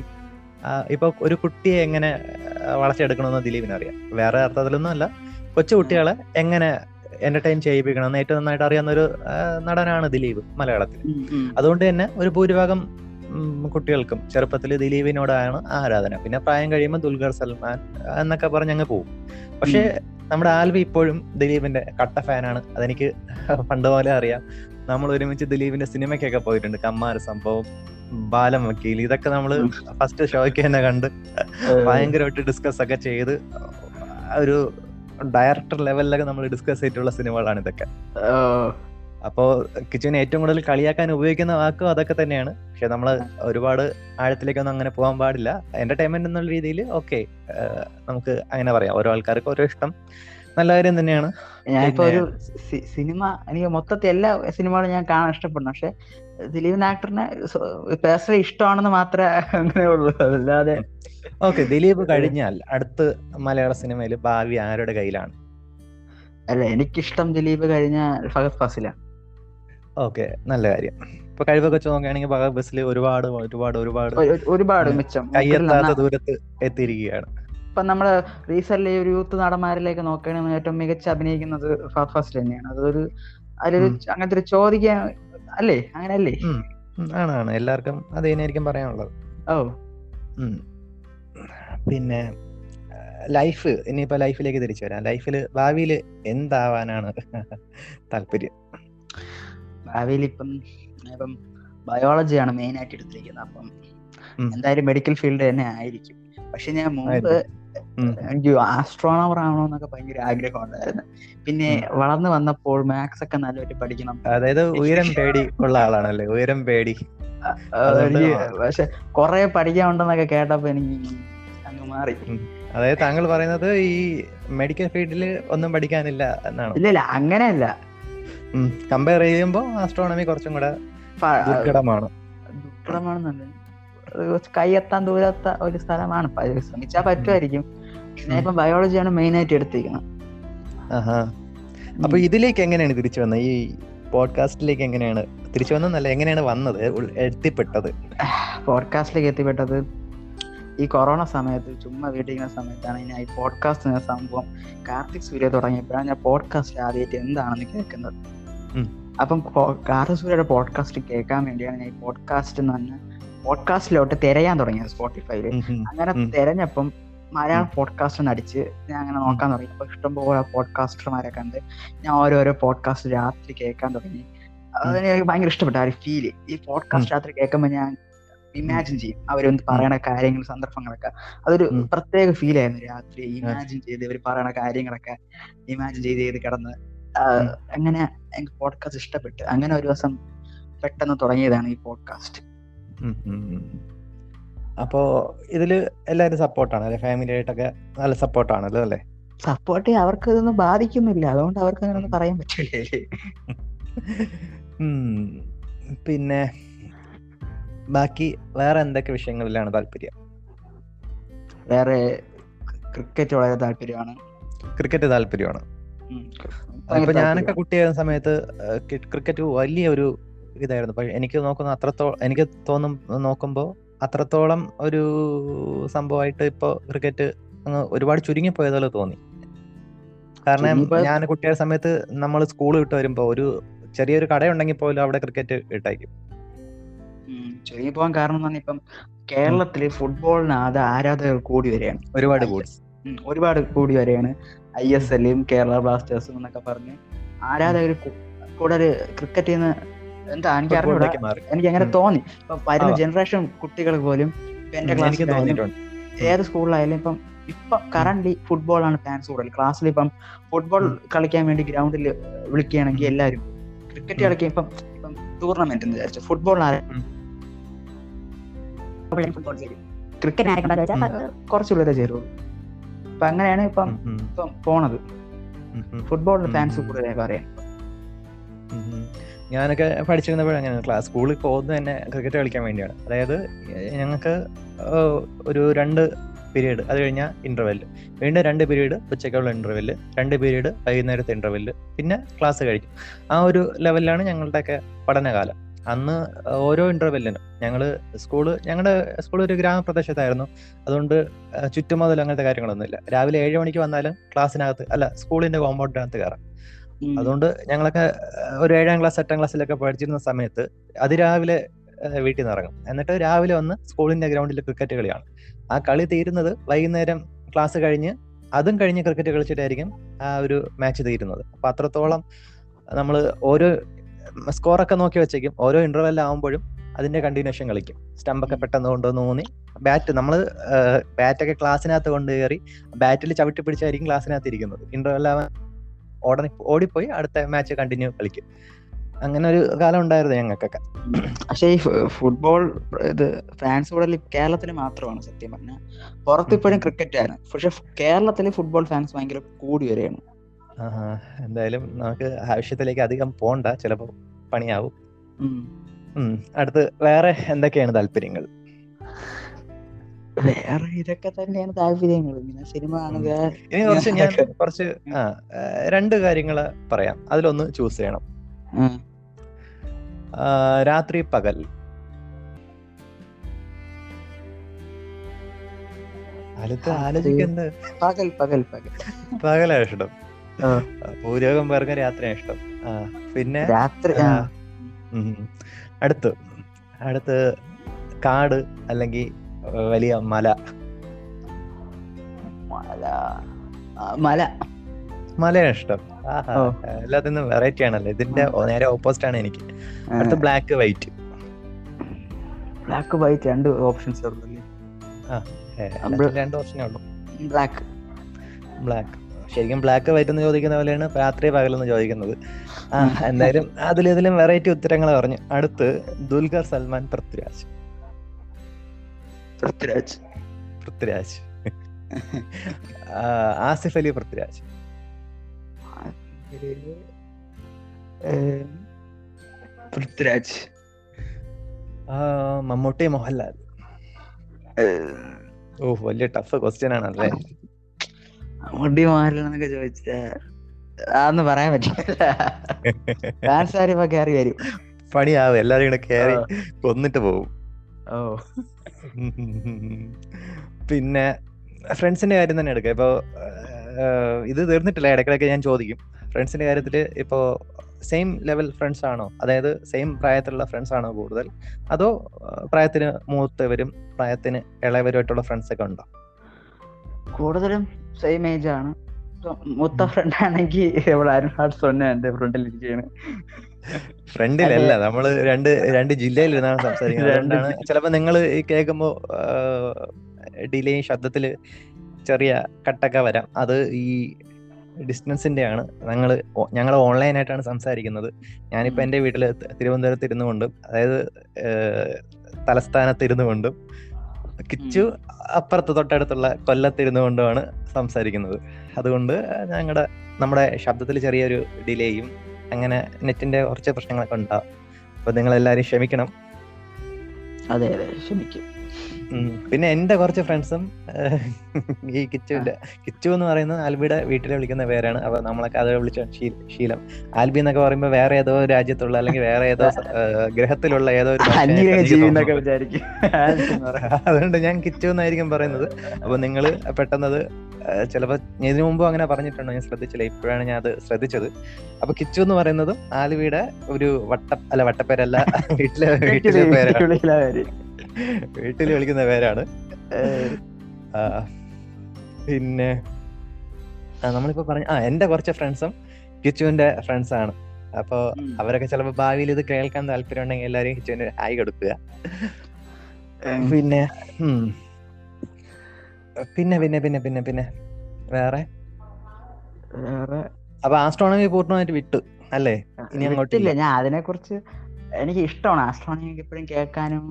ഇപ്പൊ ഒരു കുട്ടിയെ എങ്ങനെ വളർച്ചയെടുക്കണമെന്ന് ദിലീപിനറിയാം. അറിയാം വേറെ അർത്ഥത്തിലൊന്നും അല്ല കൊച്ചു കുട്ടികളെ എങ്ങനെ എന്റർടൈൻ ചെയ്യിപ്പിക്കണമെന്ന് ഏറ്റവും നന്നായിട്ട് അറിയാവുന്ന ഒരു നടനാണ് ദിലീപ് മലയാളത്തിൽ. അതുകൊണ്ട് തന്നെ ഒരു ഭൂരിഭാഗം കുട്ടികൾക്കും ചെറുപ്പത്തിൽ ദിലീപിനോടാണ് ആരാധന. പിന്നെ പ്രായം കഴിയുമ്പോൾ ദുൽഖർ സൽമാൻ എന്നൊക്കെ പറഞ്ഞ് അങ്ങ് പോകും പക്ഷേ നമ്മുടെ ആൽവി ഇപ്പോഴും ദിലീപിന്റെ കട്ട ഫാനാണ്. അതെനിക്ക് പണ്ട് പോലെ അറിയാം. നമ്മൾ ഒരുമിച്ച് ദിലീപിന്റെ സിനിമയ്ക്കൊക്കെ പോയിട്ടുണ്ട്. കമ്മാര സംഭവം ബാലം വക്കീൽ ഇതൊക്കെ നമ്മൾ ഫസ്റ്റ് ഷോയ്ക്ക് തന്നെ കണ്ട് ഭയങ്കരമായിട്ട് ഡിസ്കസ് ഒക്കെ ചെയ്ത് ഒരു ഡയറക്ടർ ലെവലിലൊക്കെ നമ്മൾ ഡിസ്കസ് ചെയ്തിട്ടുള്ള സിനിമകളാണ് ഇതൊക്കെ. അപ്പോൾ അപ്പോ കിച്ചുവിനെ ഏറ്റവും കൂടുതൽ കളിയാക്കാൻ ഉപയോഗിക്കുന്ന വാക്കും അതൊക്കെ തന്നെയാണ്. പക്ഷെ നമ്മൾ ഒരുപാട് ആഴത്തിലേക്കൊന്നും അങ്ങനെ പോകാൻ പാടില്ല. എന്റർടൈൻമെന്റ് എന്നുള്ള രീതിയിൽ ഓക്കെ നമുക്ക് അങ്ങനെ പറയാം. ഓരോ ആൾക്കാർക്ക് ഓരോ ഇഷ്ടം. നല്ല കാര്യം തന്നെയാണ്. ഞാൻ ഇപ്പൊ ഒരു സിനിമ എനിക്ക് മൊത്തത്തിൽ എല്ലാ സിനിമകളും ഞാൻ കാണാൻ ഇഷ്ടപ്പെടുന്നു. പക്ഷെ ദിലീപ് ആക്ടറിനെ പേഴ്സണലി ഇഷ്ടമാണെന്ന് മാത്രമേ അങ്ങനെ ഉള്ളൂ. അല്ലാതെ ഓക്കെ ദിലീപ് കഴിഞ്ഞാൽ അടുത്ത് മലയാള സിനിമയിൽ ഭാവി ആരുടെ കയ്യിലാണ്? അല്ല എനിക്കിഷ്ടം ദിലീപ് കഴിഞ്ഞ ഫഹദ് ഫാസിലാണ്. ഓക്കെ നല്ല കാര്യം. ഇപ്പൊ കഴിവൊക്കെ വെച്ച് നോക്കുകയാണെങ്കിൽ ഫഹദ് ബസ്സിൽ ഒരുപാട് ഒരുപാട് ഒരുപാട് ഒരു- ഒരു- ഒരുപാട് മിച്ചം. കയ്യെത്താത്ത ദൂരത്ത് എത്തിയിരിക്കുകയാണ്. ഇപ്പൊ നമ്മൾ റീസെന്റ് ഒരു യൂത്ത് നടന്മാരിലേക്ക് നോക്കുകയാണെങ്കിൽ ഏറ്റവും മികച്ച അഭിനയിക്കുന്നത് ഫഹദ് ഫാസിൽ തന്നെയാണ്. അതൊരു അതിലൊരു. അങ്ങനത്തെ ഒരു ചോദിക്കാൻ അല്ലേ? അങ്ങനെയല്ലേ. ഉം, ആണ് ആണ്. എല്ലാവർക്കും അത് തന്നെയായിരിക്കും പറയാനുള്ളത്. ഓ. പിന്നെ ലൈഫ് ഇനിയിപ്പോ ലൈഫിലേക്ക് തിരിച്ചു വരാം. ലൈഫിൽ ഭാവിയിൽ എന്താവാനാണ് താല്പര്യം? ഭാവിയിൽ ഇപ്പം ഇപ്പം ബയോളജിയാണ് മെയിൻ ആയിട്ട് എടുത്തിരിക്കുന്നത്. അപ്പം എന്തായാലും മെഡിക്കൽ ഫീൽഡ് തന്നെ ആയിരിക്കും. പക്ഷെ ഞാൻ മുമ്പ്. എനിക്ക് ആസ്ട്രോണമർ ആവണമെന്നൊക്കെ ഭയങ്കര ആഗ്രഹം ഉണ്ടായിരുന്നു പിന്നെ വളർന്നു വന്നപ്പോൾ മാത്സ് ഒക്കെ നല്ലതായിട്ട് പഠിക്കണം. അതായത് ഉയരം പേടി ഉള്ള ആളാണല്ലേ? ഉയരം പേടി. പക്ഷെ കൊറേ പഠിക്കാനുണ്ടെന്നൊക്കെ കേട്ടപ്പോ എനിക്ക് അങ്ങ് മാറി. അതായത് താങ്കൾ പറയുന്നത് ഈ മെഡിക്കൽ ഫീൽഡിൽ ഒന്നും പഠിക്കാനില്ല എന്നാണ്? ഇല്ല ഇല്ല അങ്ങനെയല്ല. കമ്പയർ ചെയ്യുമ്പോൾ ആസ്ട്രോണമി കുറച്ചും കൂടെ ദുർഘടമാണ്. ദുർഘടമാണെന്നല്ല. കൈയെത്താൻ ദൂരത്ത ഒരു സ്ഥലമാണ്. ശ്രമിച്ചാൽ പറ്റുമായിരിക്കും. ഞാൻ ഇപ്പൊ ബയോളജിയാണ് മെയിൻ ആയിട്ട് എടുത്തിരിക്കുന്നത്. അപ്പൊ ഇതിലേക്ക് എങ്ങനെയാണ് തിരിച്ചു വന്നത്? ഈ പോഡ്കാസ്റ്റിലേക്ക് എങ്ങനെയാണ് തിരിച്ചു വന്നതല്ല എങ്ങനെയാണ് വന്നത്? എത്തിപ്പെട്ടത്? പോഡ്കാസ്റ്റിലേക്ക് എത്തിപ്പെട്ടത്. ഈ കൊറോണ സമയത്ത് ചുമ്മാ വീട്ടിരിക്കുന്ന സമയത്താണ് ഞാൻ ഈ പോഡ്കാസ്റ്റ് എന്ന സംഭവം. കാർത്തിക് സൂര്യ തുടങ്ങിയപ്പോഴാണ് ഞാൻ പോഡ്കാസ്റ്റ് ആദ്യമായിട്ട് എന്താണെന്ന് കേൾക്കുന്നത്. അപ്പം കാർത്തിക് സൂര്യയുടെ പോഡ്കാസ്റ്റ് കേൾക്കാൻ വേണ്ടിയാണ് ഞാൻ ഈ പോഡ്കാസ്റ്റ് എന്ന് പറഞ്ഞ പോഡ്കാസ്റ്റിലോട്ട് തിരയാൻ തുടങ്ങിയത് സ്പോട്ടിഫൈയിൽ. അങ്ങനെ തിരഞ്ഞപ്പം മലയാളം പോഡ്കാസ്റ്റ് എന്ന് അടിച്ച് ഞാൻ അങ്ങനെ നോക്കാൻ തുടങ്ങി. അപ്പൊ ഇഷ്ടംപോലെ പോഡ്കാസ്റ്റർമാരെ കണ്ട് ഞാൻ ഓരോരോ പോഡ്കാസ്റ്റ് രാത്രി കേൾക്കാൻ തുടങ്ങി. അതെനിക്ക് എനിക്ക് ഭയങ്കര ഇഷ്ടപ്പെട്ടു ആ ഒരു ഫീൽ ഈ പോഡ്കാസ്റ്റ് രാത്രി കേൾക്കുമ്പോൾ ഞാൻ ഇമാജിൻ ചെയ്യും. അവരൊന്ന് പറയണ കാര്യങ്ങൾ സന്ദർഭങ്ങളൊക്കെ. അതൊരു പ്രത്യേക ഫീൽ ആയിരുന്നു രാത്രി. ഇമാജിൻ ചെയ്ത് ഇവർ പറയണ കാര്യങ്ങളൊക്കെ ഇമാജിൻ ചെയ്ത് ചെയ്ത് കിടന്ന്. അങ്ങനെ എനിക്ക് പോഡ്കാസ്റ്റ് ഇഷ്ടപ്പെട്ടു. അങ്ങനെ ഒരു ദിവസം പെട്ടെന്ന് തുടങ്ങിയതാണ് ഈ പോഡ്കാസ്റ്റ്. അപ്പോ ഇതിൽ എല്ലാരും സപ്പോർട്ടാണ് അല്ലെ? ഫാമിലി ആയിട്ടൊക്കെ നല്ല സപ്പോർട്ടാണ് അല്ലേ? സപ്പോർട്ട് അവർക്ക് ഇതൊന്നും ബാധിക്കുന്നില്ല. അതുകൊണ്ട് അവർക്ക് അങ്ങനെ ഒന്നും പറയാൻ പറ്റില്ല. പിന്നെ ബാക്കി വേറെ എന്തൊക്കെ വിഷയങ്ങളിലാണ് താല്പര്യം? വേറെ ക്രിക്കറ്റ് വളരെ താല്പര്യമാണ്. ക്രിക്കറ്റ് താല്പര്യമാണ്. അപ്പൊ ഞാനൊക്കെ കുട്ടിയായ സമയത്ത് ക്രിക്കറ്റ് വലിയ ഒരു ഇതായിരുന്നു. പക്ഷെ എനിക്ക് നോക്കുന്ന അത്രത്തോളം എനിക്ക് തോന്നും നോക്കുമ്പോൾ അത്രത്തോളം ഒരു സംഭവമായിട്ട് ഇപ്പോൾ ക്രിക്കറ്റ് അങ്ങ് ഒരുപാട് ചുരുങ്ങി പോയതുപോലെ തോന്നി. കാരണം ഞാൻ കുട്ടിയായ സമയത്ത് നമ്മൾ സ്കൂൾ വിട്ട് വരുമ്പോൾ ഒരു ചെറിയൊരു കടയുണ്ടെങ്കിൽ പോലും അവിടെ ക്രിക്കറ്റ് ഇട്ടായിരിക്കും. ചെറിയ ചുരുങ്ങി പോകാൻ കാരണം ഇപ്പം കേരളത്തിൽ ഫുട്ബോളിന് അത് ആരാധകർ കൂടി വരികയാണ്. ഒരുപാട് കൂടി. ഒരുപാട് കൂടി വരികയാണ്. ഐ എസ് എല്ലും കേരള ബ്ലാസ്റ്റേഴ്സും എന്നൊക്കെ പറഞ്ഞ് ആരാധകർ കൂടുതൽ ക്രിക്കറ്റിൽ നിന്ന് എന്താ എനിക്ക് അറിഞ്ഞൂടാ എനിക്ക് അങ്ങനെ തോന്നി. ഇപ്പൊ വരുന്ന ജനറേഷൻ കുട്ടികൾ പോലും എന്റെ ക്ലാസ്സിൽ ഏത് സ്കൂളിലായാലും ഇപ്പം ഇപ്പൊ കറന്റ് ഫുട്ബോളാണ് ഫാൻസ് കൂടുതൽ. ക്ലാസ്സിൽ ഇപ്പം ഫുട്ബോൾ കളിക്കാൻ വേണ്ടി ഗ്രൗണ്ടിൽ വിളിക്കുകയാണെങ്കിൽ. എല്ലാവരും ക്രിക്കറ്റ്. കളിക്കാൻ ഇപ്പം ഇപ്പം ടൂർണമെന്റ് എന്ന് വിചാരിച്ചു ഫുട്ബോൾ ക്രിക്കറ്റ് ആരെക്കൊണ്ടാന്ന് വെച്ചാൽ കുറച്ച് പിള്ളേരെ ചേരുള്ളൂ. അപ്പൊ അങ്ങനെയാണ് ഇപ്പം ഇപ്പം പോണത്. ഫുട്ബോളിന് ഫാൻസ് കൂടുതലായി പറയാം. ഞാനൊക്കെ പഠിച്ചിരുന്നപ്പോഴും അങ്ങനെയാണ്. ക്ലാസ് സ്കൂളിൽ പോകുന്നത് തന്നെ ക്രിക്കറ്റ് കളിക്കാൻ വേണ്ടിയാണ്. അതായത് ഞങ്ങൾക്ക് ഒരു രണ്ട് പീരീഡ് അത് കഴിഞ്ഞാൽ ഇന്റർവെൽ വീണ്ടും രണ്ട് പീരീഡ് ഉച്ചയ്ക്കുള്ള ഇന്റർവെൽ രണ്ട് പീരീഡ് വൈകുന്നേരത്തെ ഇന്റർവെൽ പിന്നെ ക്ലാസ് കഴിക്കും. ആ ഒരു ലെവലിലാണ് ഞങ്ങളുടെയൊക്കെ പഠനകാലം. അന്ന് ഓരോ ഇന്റർവെല്ലിനും ഞങ്ങൾ സ്കൂൾ ഞങ്ങളുടെ സ്കൂൾ ഒരു ഗ്രാമപ്രദേശത്തായിരുന്നു. അതുകൊണ്ട് ചുറ്റുമതിൽ അങ്ങനത്തെ കാര്യങ്ങളൊന്നുമില്ല. രാവിലെ ഏഴ് മണിക്ക് വന്നാലും ക്ലാസ്സിനകത്ത് അല്ല സ്കൂളിന്റെ കോമ്പൗണ്ടിനകത്ത് കയറാം. അതുകൊണ്ട് ഞങ്ങളൊക്കെ ഒരു ഏഴാം ക്ലാസ് എട്ടാം ക്ലാസ്സിലൊക്കെ പഠിച്ചിരുന്ന സമയത്ത് അതിരാവിലെ വീട്ടിൽ നിന്ന് ഇറങ്ങും. എന്നിട്ട് രാവിലെ വന്ന് സ്കൂളിന്റെ ഗ്രൗണ്ടിൽ ക്രിക്കറ്റ് കളിയാണ്. ആ കളി തീരുന്നത് വൈകുന്നേരം ക്ലാസ് കഴിഞ്ഞ് അതും കഴിഞ്ഞ് ക്രിക്കറ്റ് കളിച്ചിട്ടായിരിക്കും ആ ഒരു മാച്ച് തീരുന്നത്. അപ്പൊ അത്രത്തോളം നമ്മൾ ഓരോ സ്കോറൊക്കെ നോക്കി വെച്ചേക്കും. ഓരോ ഇന്റർവെൽ ആകുമ്പോഴും അതിന്റെ കണ്ടിന്യൂഷൻ കളിക്കും. സ്റ്റമ്പൊക്കെ പെട്ടെന്ന് കൊണ്ടുവന്ന് ഊന്നി. ബാറ്റ് നമ്മൾ ബാറ്റൊക്കെ ക്ലാസ്സിനകത്ത് കൊണ്ടുകയറി ബാറ്റിൽ ചവിട്ടി പിടിച്ചായിരിക്കും ക്ലാസ്സിനകത്ത് ഇരിക്കുന്നത്. ഇന്റർവെൽ ആവാൻ ഓടണി ഓടിപ്പോയി അടുത്ത മാച്ച് കണ്ടിന്യൂ കളിക്കും. അങ്ങനെ ഒരു കാലം ഉണ്ടായിരുന്നു ഞങ്ങൾക്കൊക്കെ. പക്ഷേ ഈ ഫുട്ബോൾ ഇത് ഫാൻസ് കൂടുതൽ കേരളത്തിൽ മാത്രമാണ് സത്യം പറഞ്ഞാൽ പുറത്ത് ഇപ്പോഴും ക്രിക്കറ്റ് ആണ്. പക്ഷെ കേരളത്തിൽ ഫുട്ബോൾ ഫാൻസ് ഭയങ്കര കൂടി വരികയാണ്. എന്തായാലും നമുക്ക് ആവശ്യത്തിലേക്ക് അധികം പോണ്ട. ചിലപ്പോൾ പണിയാവും. അടുത്ത് വേറെ എന്തൊക്കെയാണ് താല്പര്യങ്ങൾ? വേറെ ഇതൊക്കെ തന്നെയാണ് താല്പര്യങ്ങൾ ഇങ്ങനെ സിനിമ കാണുക ഇനി കുറച്ച് ഞാൻ കുറച്ച് ആ രണ്ട് കാര്യങ്ങൾ പറയാം. അതിലൊന്ന് ചൂസ് ചെയ്യണം. രാത്രി പകൽ. പകൽ പകൽ പകൽ. പകലാണ് ഇഷ്ടം. ഭൂരോഗം പേർക്ക് രാത്രിയാണ് ഇഷ്ടം. പിന്നെ രാത്രി. അടുത്ത് അടുത്ത് കാട് അല്ലെങ്കിൽ വലിയ മല. മല. മല. മലയാണ് ഇഷ്ടം. എല്ലാത്തിനും വെറൈറ്റി ആണല്ലോ. ഇതിന്റെ നേരെ ഓപ്പോസിറ്റ് ആണ് എനിക്ക്. അടുത്ത ബ്ലാക്ക് വൈറ്റ് ബ്ലാക്ക് വൈറ്റ് രണ്ട് ഓപ്ഷൻസ് രണ്ട് ഓപ്ഷനേ ഉള്ളൂ. ബ്ലാക്ക് ബ്ലാക്ക് ശരിക്കും ബ്ലാക്ക് വൈറ്റ് എന്ന് ചോദിക്കുന്ന പോലെയാണ് രാത്രി പകലെന്ന് ചോദിക്കുന്നത്. ആ എന്തായാലും അതിലേതിലും വെറൈറ്റി ഉത്തരങ്ങൾ പറഞ്ഞു. അടുത്ത് ദുൽഖർ സൽമാൻ പൃഥ്വിരാജ്. പൃഥ്വിരാജ് പൃഥ്വിരാജ് ആസിഫ് അലി പൃഥ്വിരാജ് പൃഥ്വിരാജ് മമ്മൂട്ടി മോഹൻലാൽ. ഓ വലിയ ടഫ് ക്വസ്റ്റ്യൻ ആണല്ലേ? മമ്മൂട്ടി മോഹൻലാൽ എന്നൊക്കെ ചോദിച്ച അതൊന്നും പറയാൻ പറ്റില്ല. ഡാൻസ് ആരും ഇപ്പൊ കയറി വരും. പണിയാവും എല്ലാരും കൂടെ കയറി കൊന്നിട്ട് പോകും ഓ. പിന്നെ ഫ്രണ്ട്സിന്റെ കാര്യം തന്നെ എടുക്കാം. ഇപ്പോ ഇത് തീർന്നിട്ടില്ല. ഇടയ്ക്കിടയ്ക്ക് ഞാൻ ചോദിക്കും. ഫ്രണ്ട്സിന്റെ കാര്യത്തിൽ ഇപ്പോ സെയിം ലെവൽ ഫ്രണ്ട്സ് ആണോ? അതായത് സെയിം പ്രായത്തിലുള്ള ഫ്രണ്ട്സ് ആണോ കൂടുതൽ? അതോ പ്രായത്തിന് മൂത്തവരും പ്രായത്തിന് ഇളയവരുമായിട്ടുള്ള ഫ്രണ്ട്സ് ഒക്കെ ഉണ്ടോ? കൂടുതലും സെയിം ഏജ് ആണ്. മൂത്ത ഫ്രണ്ട് ആണെങ്കിൽ ഇവിടെ ആരും ഹാർട്ട് സൊന്ന എന്റെ ഫ്രണ്ടിൽ ഇരിക്കുകയാണ്. ഫ്രണ്ടിലല്ല നമ്മൾ രണ്ട് രണ്ട് ജില്ലയിൽ ഇരുന്നാണ് സംസാരിക്കുന്നത്. അതുകൊണ്ടാണ് ചിലപ്പോ നിങ്ങൾ ഈ കേൾക്കുമ്പോ ഡിലേയും ശബ്ദത്തിൽ ചെറിയ കട്ടൊക്കെ വരാം. അത് ഈ ഡിസ്റ്റൻസിന്റെ ആണ് ഞങ്ങൾ ഞങ്ങൾ ഓൺലൈൻ ആയിട്ടാണ് സംസാരിക്കുന്നത്. ഞാനിപ്പോ ഉം. എന്റെ വീട്ടിൽ തിരുവനന്തപുരത്ത് ഇരുന്നു കൊണ്ടും അതായത് തലസ്ഥാനത്ത് ഇരുന്നു കൊണ്ടും കിച്ചു അപ്പുറത്ത് തൊട്ടടുത്തുള്ള കൊല്ലത്ത് ഇരുന്നു കൊണ്ടുമാണ് സംസാരിക്കുന്നത്. അതുകൊണ്ട് ഞങ്ങളുടെ നമ്മുടെ ശബ്ദത്തിൽ ചെറിയൊരു ഡിലേയും അങ്ങനെ നെറ്റിന്റെ കുറച്ച് പ്രശ്നങ്ങളൊക്കെ ഉണ്ടാവും അപ്പൊ നിങ്ങൾ എല്ലാവരും ക്ഷമിക്കണം അതെ അതെ ക്ഷമിക്കും. പിന്നെ എന്റെ കുറച്ച് ഫ്രണ്ട്സും ഈ കിച്ചുവിന്റെ കിച്ചു എന്ന് പറയുന്നത് ആൽബിയുടെ വീട്ടിൽ വിളിക്കുന്ന പേരാണ്. അപ്പൊ നമ്മളൊക്കെ അത് വിളിച്ച. ശീലം ആൽബി എന്നൊക്കെ പറയുമ്പോ വേറെ ഏതോ രാജ്യത്തുള്ള അല്ലെങ്കിൽ വേറെ ഏതോ ഗ്രഹത്തിലുള്ള ഏതോ ഒരു അതുകൊണ്ട് ഞാൻ കിച്ചു എന്നായിരിക്കും പറയുന്നത്. അപ്പൊ നിങ്ങൾ പെട്ടെന്നത് ചിലപ്പോ ഇതിനു മുമ്പ് അങ്ങനെ പറഞ്ഞിട്ടുണ്ടോ? ഞാൻ ശ്രദ്ധിച്ചില്ല. ഇപ്പോഴാണ് ഞാൻ അത് ശ്രദ്ധിച്ചത്. അപ്പൊ കിച്ചു എന്ന് പറയുന്നതും ആലുവയുടെ ഒരു വട്ട അല്ല വട്ടപ്പേരല്ല വീട്ടിലെ വീട്ടിലെ പേരാണ്. വീട്ടിൽ വിളിക്കുന്ന പേരാണ്. പിന്നെ നമ്മളിപ്പോ പറഞ്ഞ ആ എന്റെ കുറച്ച് ഫ്രണ്ട്സും കിച്ചുവിന്റെ ഫ്രണ്ട്സ് ആണ് അപ്പൊ അവരൊക്കെ ചിലപ്പോ ഭാവിയിൽ ഇത് കേൾക്കാൻ താല്പര്യം ഉണ്ടെങ്കിൽ എല്ലാരും കിച്ചുവിന് ഹായ് കൊടുക്കുക. പിന്നെ പിന്നെ പിന്നെ പിന്നെ പിന്നെ പിന്നെ വേറെ? വേറെ. അപ്പൊ ആസ്ട്രോണമി പൂർണമായിട്ട് വിട്ടു അല്ലേ? ഇനി അങ്ങോട്ടില്ല. ഞാൻ അതിനെ കുറിച്ച് എനിക്ക് ഇഷ്ടമാണ് ആസ്ട്രോണമി എപ്പോഴും കേൾക്കാനും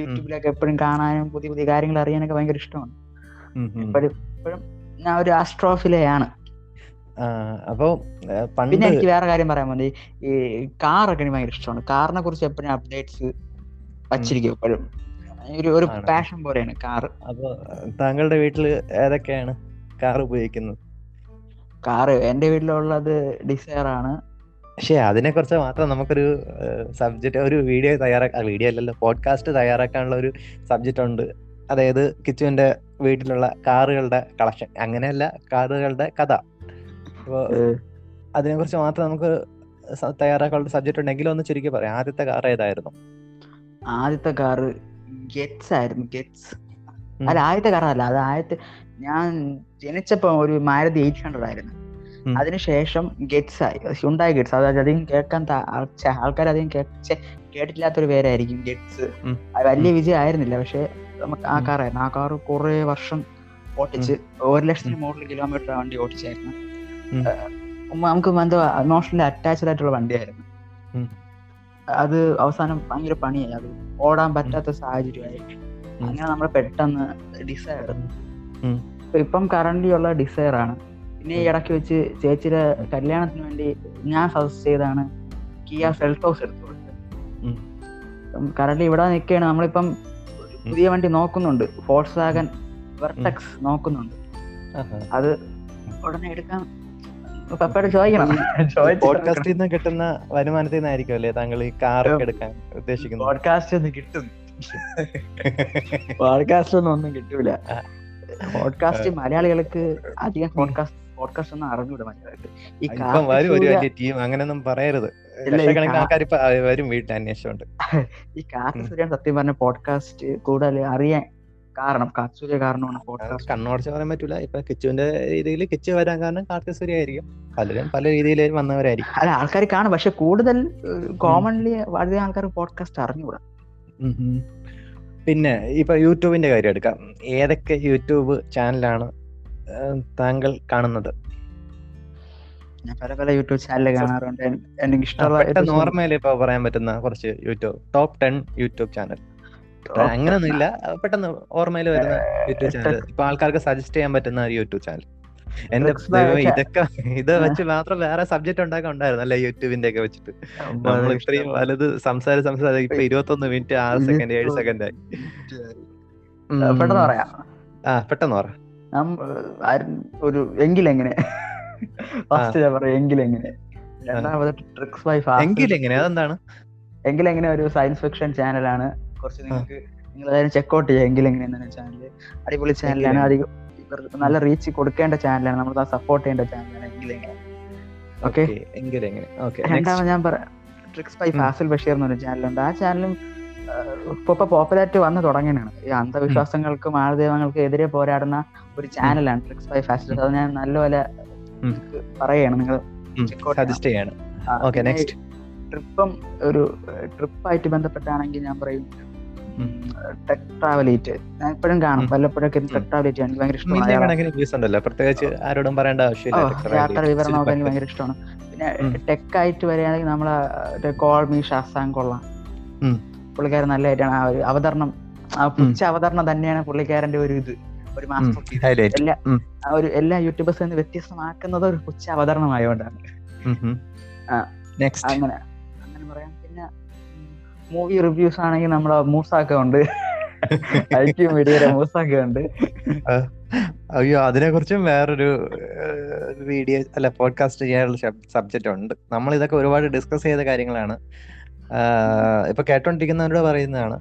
യൂട്യൂബിലൊക്കെ എപ്പോഴും കാണാനും പുതിയ പുതിയ കാര്യങ്ങൾ അറിയാനൊക്കെ ഭയങ്കര ഇഷ്ടമാണ്. എപ്പോഴും ഞാൻ ഒരു ആസ്ട്രോഫിലയാണ് അപ്പൊ പിന്നെ എനിക്ക് വേറെ കാര്യം പറയാൻ മതി ഈ കാറൊക്കെ എനിക്ക് ഭയങ്കര ഇഷ്ടമാണ്. കാറിനെ കുറിച്ച് എപ്പോഴും അപ്ഡേറ്റ്സ് വച്ചിരിക്കും എപ്പോഴും. ഒരു ഒരു പാഷൻ പോലെയാണ് കാർ അപ്പൊ താങ്കളുടെ വീട്ടിൽ ഏതൊക്കെയാണ് കാർ ഉപയോഗിക്കുന്നത്? കാറ് എന്റെ വീട്ടിലുള്ളത് ഡിസയർ ആണ്. പക്ഷേ അതിനെ കുറിച്ച് മാത്രം നമുക്കൊരു സബ്ജക്റ്റ് ഒരു വീഡിയോ തയ്യാറാക്കാൻ വീഡിയോ അല്ലല്ലോ പോഡ്കാസ്റ്റ് തയ്യാറാക്കാനുള്ള ഒരു സബ്ജക്റ്റ് ഉണ്ട്. അതായത് കിച്ചുവിന്റെ വീട്ടിലുള്ള കാറുകളുടെ കളക്ഷൻ. അങ്ങനെയല്ല കാറുകളുടെ കഥ. അപ്പോ അതിനെ കുറിച്ച് മാത്രം നമുക്ക് തയ്യാറാക്കാനുള്ള സബ്ജക്റ്റ് ഉണ്ടെങ്കിലും ഒന്ന് ചുരുക്കി പറയാം. ആദ്യത്തെ കാർ ഏതായിരുന്നു? ആദ്യത്തെ കാറ് ഗെറ്റ്സ് ആയിരുന്നു. ഗെറ്റ്സ്. അല്ല ആദ്യത്തെ കാറല്ല അത് ആദ്യത്തെ ഞാൻ ജനിച്ചപ്പോ ഒരു മാരുതി എയ്റ്റ് ഹൺഡ്രഡ് ആയിരുന്നു. അതിനുശേഷം ഗെറ്റ്സ് ആയി. Hyundai Getz. അതായത് അധികം കേൾക്കാൻ ആൾക്കാർ അധികം കേട്ടിട്ടില്ലാത്തൊരു പേരായിരിക്കും ഗെറ്റ്സ്. വലിയ വിജയം ആയിരുന്നില്ല പക്ഷെ നമുക്ക് ആ കാർ കാറായിരുന്നു ആ കാർ കുറെ വർഷം ഓട്ടിച്ച് ഒരു ലക്ഷത്തിന് മുകളിൽ കിലോമീറ്റർ വണ്ടി ഓടിച്ചായിരുന്നു. നമുക്ക് എന്തോ ഇമോഷണലി അറ്റാച്ച്ഡ് ആയിട്ടുള്ള വണ്ടിയായിരുന്നു. അത് അവസാനം ഭയങ്കര പണിയായി. അത് ഓടാൻ പറ്റാത്ത സാഹചര്യമായി. അങ്ങനെ നമ്മൾ പെട്ടെന്ന് ഡിസയർ. ഇപ്പം കറന്റ് ഉള്ള ഡിസയർ ആണ്. പിന്നെ ഈ ഇടയ്ക്ക് വെച്ച് ചേച്ചിയുടെ കല്യാണത്തിന് വേണ്ടി ഞാൻ സജസ്റ്റ് ചെയ്താണ് കിയ സെൽട്ടോസ് എടുത്തു കൊടുത്തത് കറണ്ട് ഇവിടെ നിൽക്കുകയാണ്. നമ്മളിപ്പം പുതിയ വണ്ടി നോക്കുന്നുണ്ട്. ഫോൾസ് വാഗൻ വെർട്ടക്സ് നോക്കുന്നുണ്ട്. അത് ഉടനെ എടുക്കാൻ പപ്പയോട് ചോദിക്കണം. പോഡ്കാസ്റ്റിൽ നിന്ന് കിട്ടുന്ന വരുമാനത്തിൽ നിന്നായിരിക്കും അല്ലേ താങ്കൾ ഈ കാർ എടുക്കാൻ ഉദ്ദേശിക്കുന്നത്? പോഡ്കാസ്റ്റ് ഒന്നും കിട്ടും. പോഡ്കാസ്റ്റ് ഒന്നും ഒന്നും കിട്ടൂല. പോഡ്കാസ്റ്റ് മലയാളികൾക്ക് അധികം പോഡ്കാസ്റ്റ് പോഡ്കാസ്റ്റ് ഒന്നും അറിഞ്ഞൂടെ മലയാളികൾക്ക് ഈ വലിയ ടീം അങ്ങനെയൊന്നും പറയരുത്. വരും വീട്ടിൽ അന്വേഷിച്ചോണ്ട്. ഈ കാർത്തിസൂര്യാണ് സത്യം പറഞ്ഞ പോഡ്കാസ്റ്റ് കൂടുതൽ അറിയാൻ കാരണം. കാർത്തിസൂര്യ കാരണമാണ് പോഡ്കാസ്റ്റ് കണ്ണോടച്ച് പറയാൻ പറ്റൂല. ഇപ്പൊ കിച്ചുവിന്റെ രീതിയിൽ കിച്ചു വരാൻ കാരണം കാർത്തിക് സൂര്യ ആയിരിക്കും. പലരും പല രീതിയിൽ വന്നവരായിരിക്കും. അല്ല ആൾക്കാർ കാണും. പക്ഷെ കൂടുതൽ കോമൺലി വളരെ ആൾക്കാർ പോഡ്കാസ്റ്റ് അറിഞ്ഞുകൂടാ. പിന്നെ ഇപ്പൊ യൂട്യൂബിന്റെ കാര്യം എടുക്കാം. ഏതൊക്കെ യൂട്യൂബ് ചാനലാണ് താങ്കൾ കാണുന്നത്? ഞാൻ പല പല യൂട്യൂബ് ചാനൽ കാണാറുണ്ട്. എനിക്ക് ഇഷ്ടമുള്ള ഏറ്റവും ഇപ്പൊ പറയാൻ പറ്റുന്ന കുറച്ച് YouTube top ten YouTube channel. അങ്ങനൊന്നും ഇല്ല പെട്ടെന്ന് ഓർമ്മയിൽ വരുന്ന യൂട്യൂബ് ചാനൽ. ഇപ്പൊ ആൾക്കാർക്ക് സജസ്റ്റ് ചെയ്യാൻ പറ്റുന്ന ഒരു യൂട്യൂബ് ചാനൽ. എന്റെ ഇതൊക്കെ ഇത് വെച്ച് മാത്രം വേറെ സബ്ജക്ട് ഉണ്ടാക്കാൻ ഉണ്ടായിരുന്നു അല്ലെ യൂട്യൂബിന്റെ ഒക്കെ വെച്ചിട്ട്? നമ്മൾ ഇത്രയും വലുത് സംസാര സംസാര ഇപ്പൊ ഇരുപത്തൊന്ന് മിനിറ്റ് ആറ് സെക്കൻഡ് ഏഴ് സെക്കൻഡ് ആയി. പെട്ടെന്ന് പറയാം. ആ പെട്ടെന്ന് പറ. നം- ആരും ഒരു എങ്കിലെങ്ങനെ? ഫസ്റ്റ് ഞാൻ പറയാം എങ്കിലെങ്ങനെ? രണ്ടാമത് ട്രിക്സ് ബൈ എങ്കിലെങ്ങനെ? അതെന്താണ്? എങ്കിലെങ്ങനെ ഒരു സയൻസ് ഫിക്ഷൻ ചാനലാണ് കുറച്ച് നിങ്ങൾക്ക് നിങ്ങൾ ചെക്ക് ചെക്കൗട്ട് ചെയ്യാം എങ്കിലെങ്ങനെ എന്ന ചാനൽ അടിപൊളി ചാനലാണ് അധികം നല്ല റീച്ച് കൊടുക്കേണ്ട ചാനലാണ് നമ്മൾ സപ്പോർട്ട് ചെയ്യേണ്ട ചാനലാണ് എങ്കിലെങ്ങനെ? ഓക്കെ രണ്ടാമത് ഞാൻ പറയാം ട്രിക്സ് ബൈ. ഫാസിൽ ബഷീർ എന്നൊരു ചാനലുണ്ട് ആ ചാനലും ഇപ്പൊ ഇപ്പൊ പോപ്പുലാരിറ്റി വന്നു തുടങ്ങിയാണ് ഈ അന്ധവിശ്വാസങ്ങൾക്കും ആൾദൈവങ്ങൾക്കും എതിരെ പോരാടുന്ന ഒരു ചാനലാണ് ട്രിക്സ് ബൈ ഫാസ്റ്റ് അത് ഞാൻ നല്ലപോലെ പറയാണ് നിങ്ങൾ സജസ്റ്റ് ചെയ്യാണ്. ഓക്കെ നെക്സ്റ്റ് ട്രിപ്പും ഒരു ട്രിപ്പായിട്ട് ബന്ധപ്പെട്ടാണെങ്കിൽ ഞാൻ പറയും. ടെക് ട്രാവലേറ്റ് ഞാൻ എപ്പോഴും കാണും. വല്ലപ്പോഴൊക്കെ. ടെക് ട്രാവലേറ്റ് എനിക്ക് ഭയങ്കര ഇഷ്ടമാണ്. പ്രത്യേകിച്ച് ആരോടും പറയേണ്ട ആവശ്യമില്ല. യാത്ര വിവരം നോക്കാൻ എനിക്ക് ഭയങ്കര ഇഷ്ടമാണ്. പിന്നെ ടെക് ആയിട്ട് വരികയാണെങ്കിൽ നമ്മളെ കോൾ മീ ഷാസാൻ കൊള്ളാം. പുള്ളിക്കാരൻ നല്ലതായിട്ടാണ് ആ ഒരു അവതരണം ആ പുച്ച അവതരണം തന്നെയാണ് പുള്ളിക്കാരന്റെ ഒരു ഇത് ഒരു മാസ്റ്റർ എല്ലാ ഒരു എല്ലാ യൂട്യൂബേഴ്സിൽ നിന്ന് വ്യത്യസ്തമാക്കുന്നത് ഒരു പുച്ച അവതരണമായോണ്ടാണ്. അങ്ങനെ അങ്ങനെ പറയാം. പിന്നെ മൂവി റിവ്യൂസ് ആണെങ്കിൽ നമ്മളെ മൂസാക്ക ഉണ്ട്. ഐക്യു മീഡിയയുടെ മൂസാക്ക ഉണ്ട്. അയ്യോ അതിനെ കുറിച്ചും വേറൊരു വീഡിയോ അല്ല പോഡ്കാസ്റ്റ് ചെയ്യാനുള്ള സബ്ജക്റ്റ് ഉണ്ട്. നമ്മൾ ഇതൊക്കെ ഒരുപാട് ഡിസ്കസ് ചെയ്ത കാര്യങ്ങളാണ്. ഇപ്പൊ കേട്ടോണ്ടിരിക്കുന്നവരോട് പറയുന്നതാണ്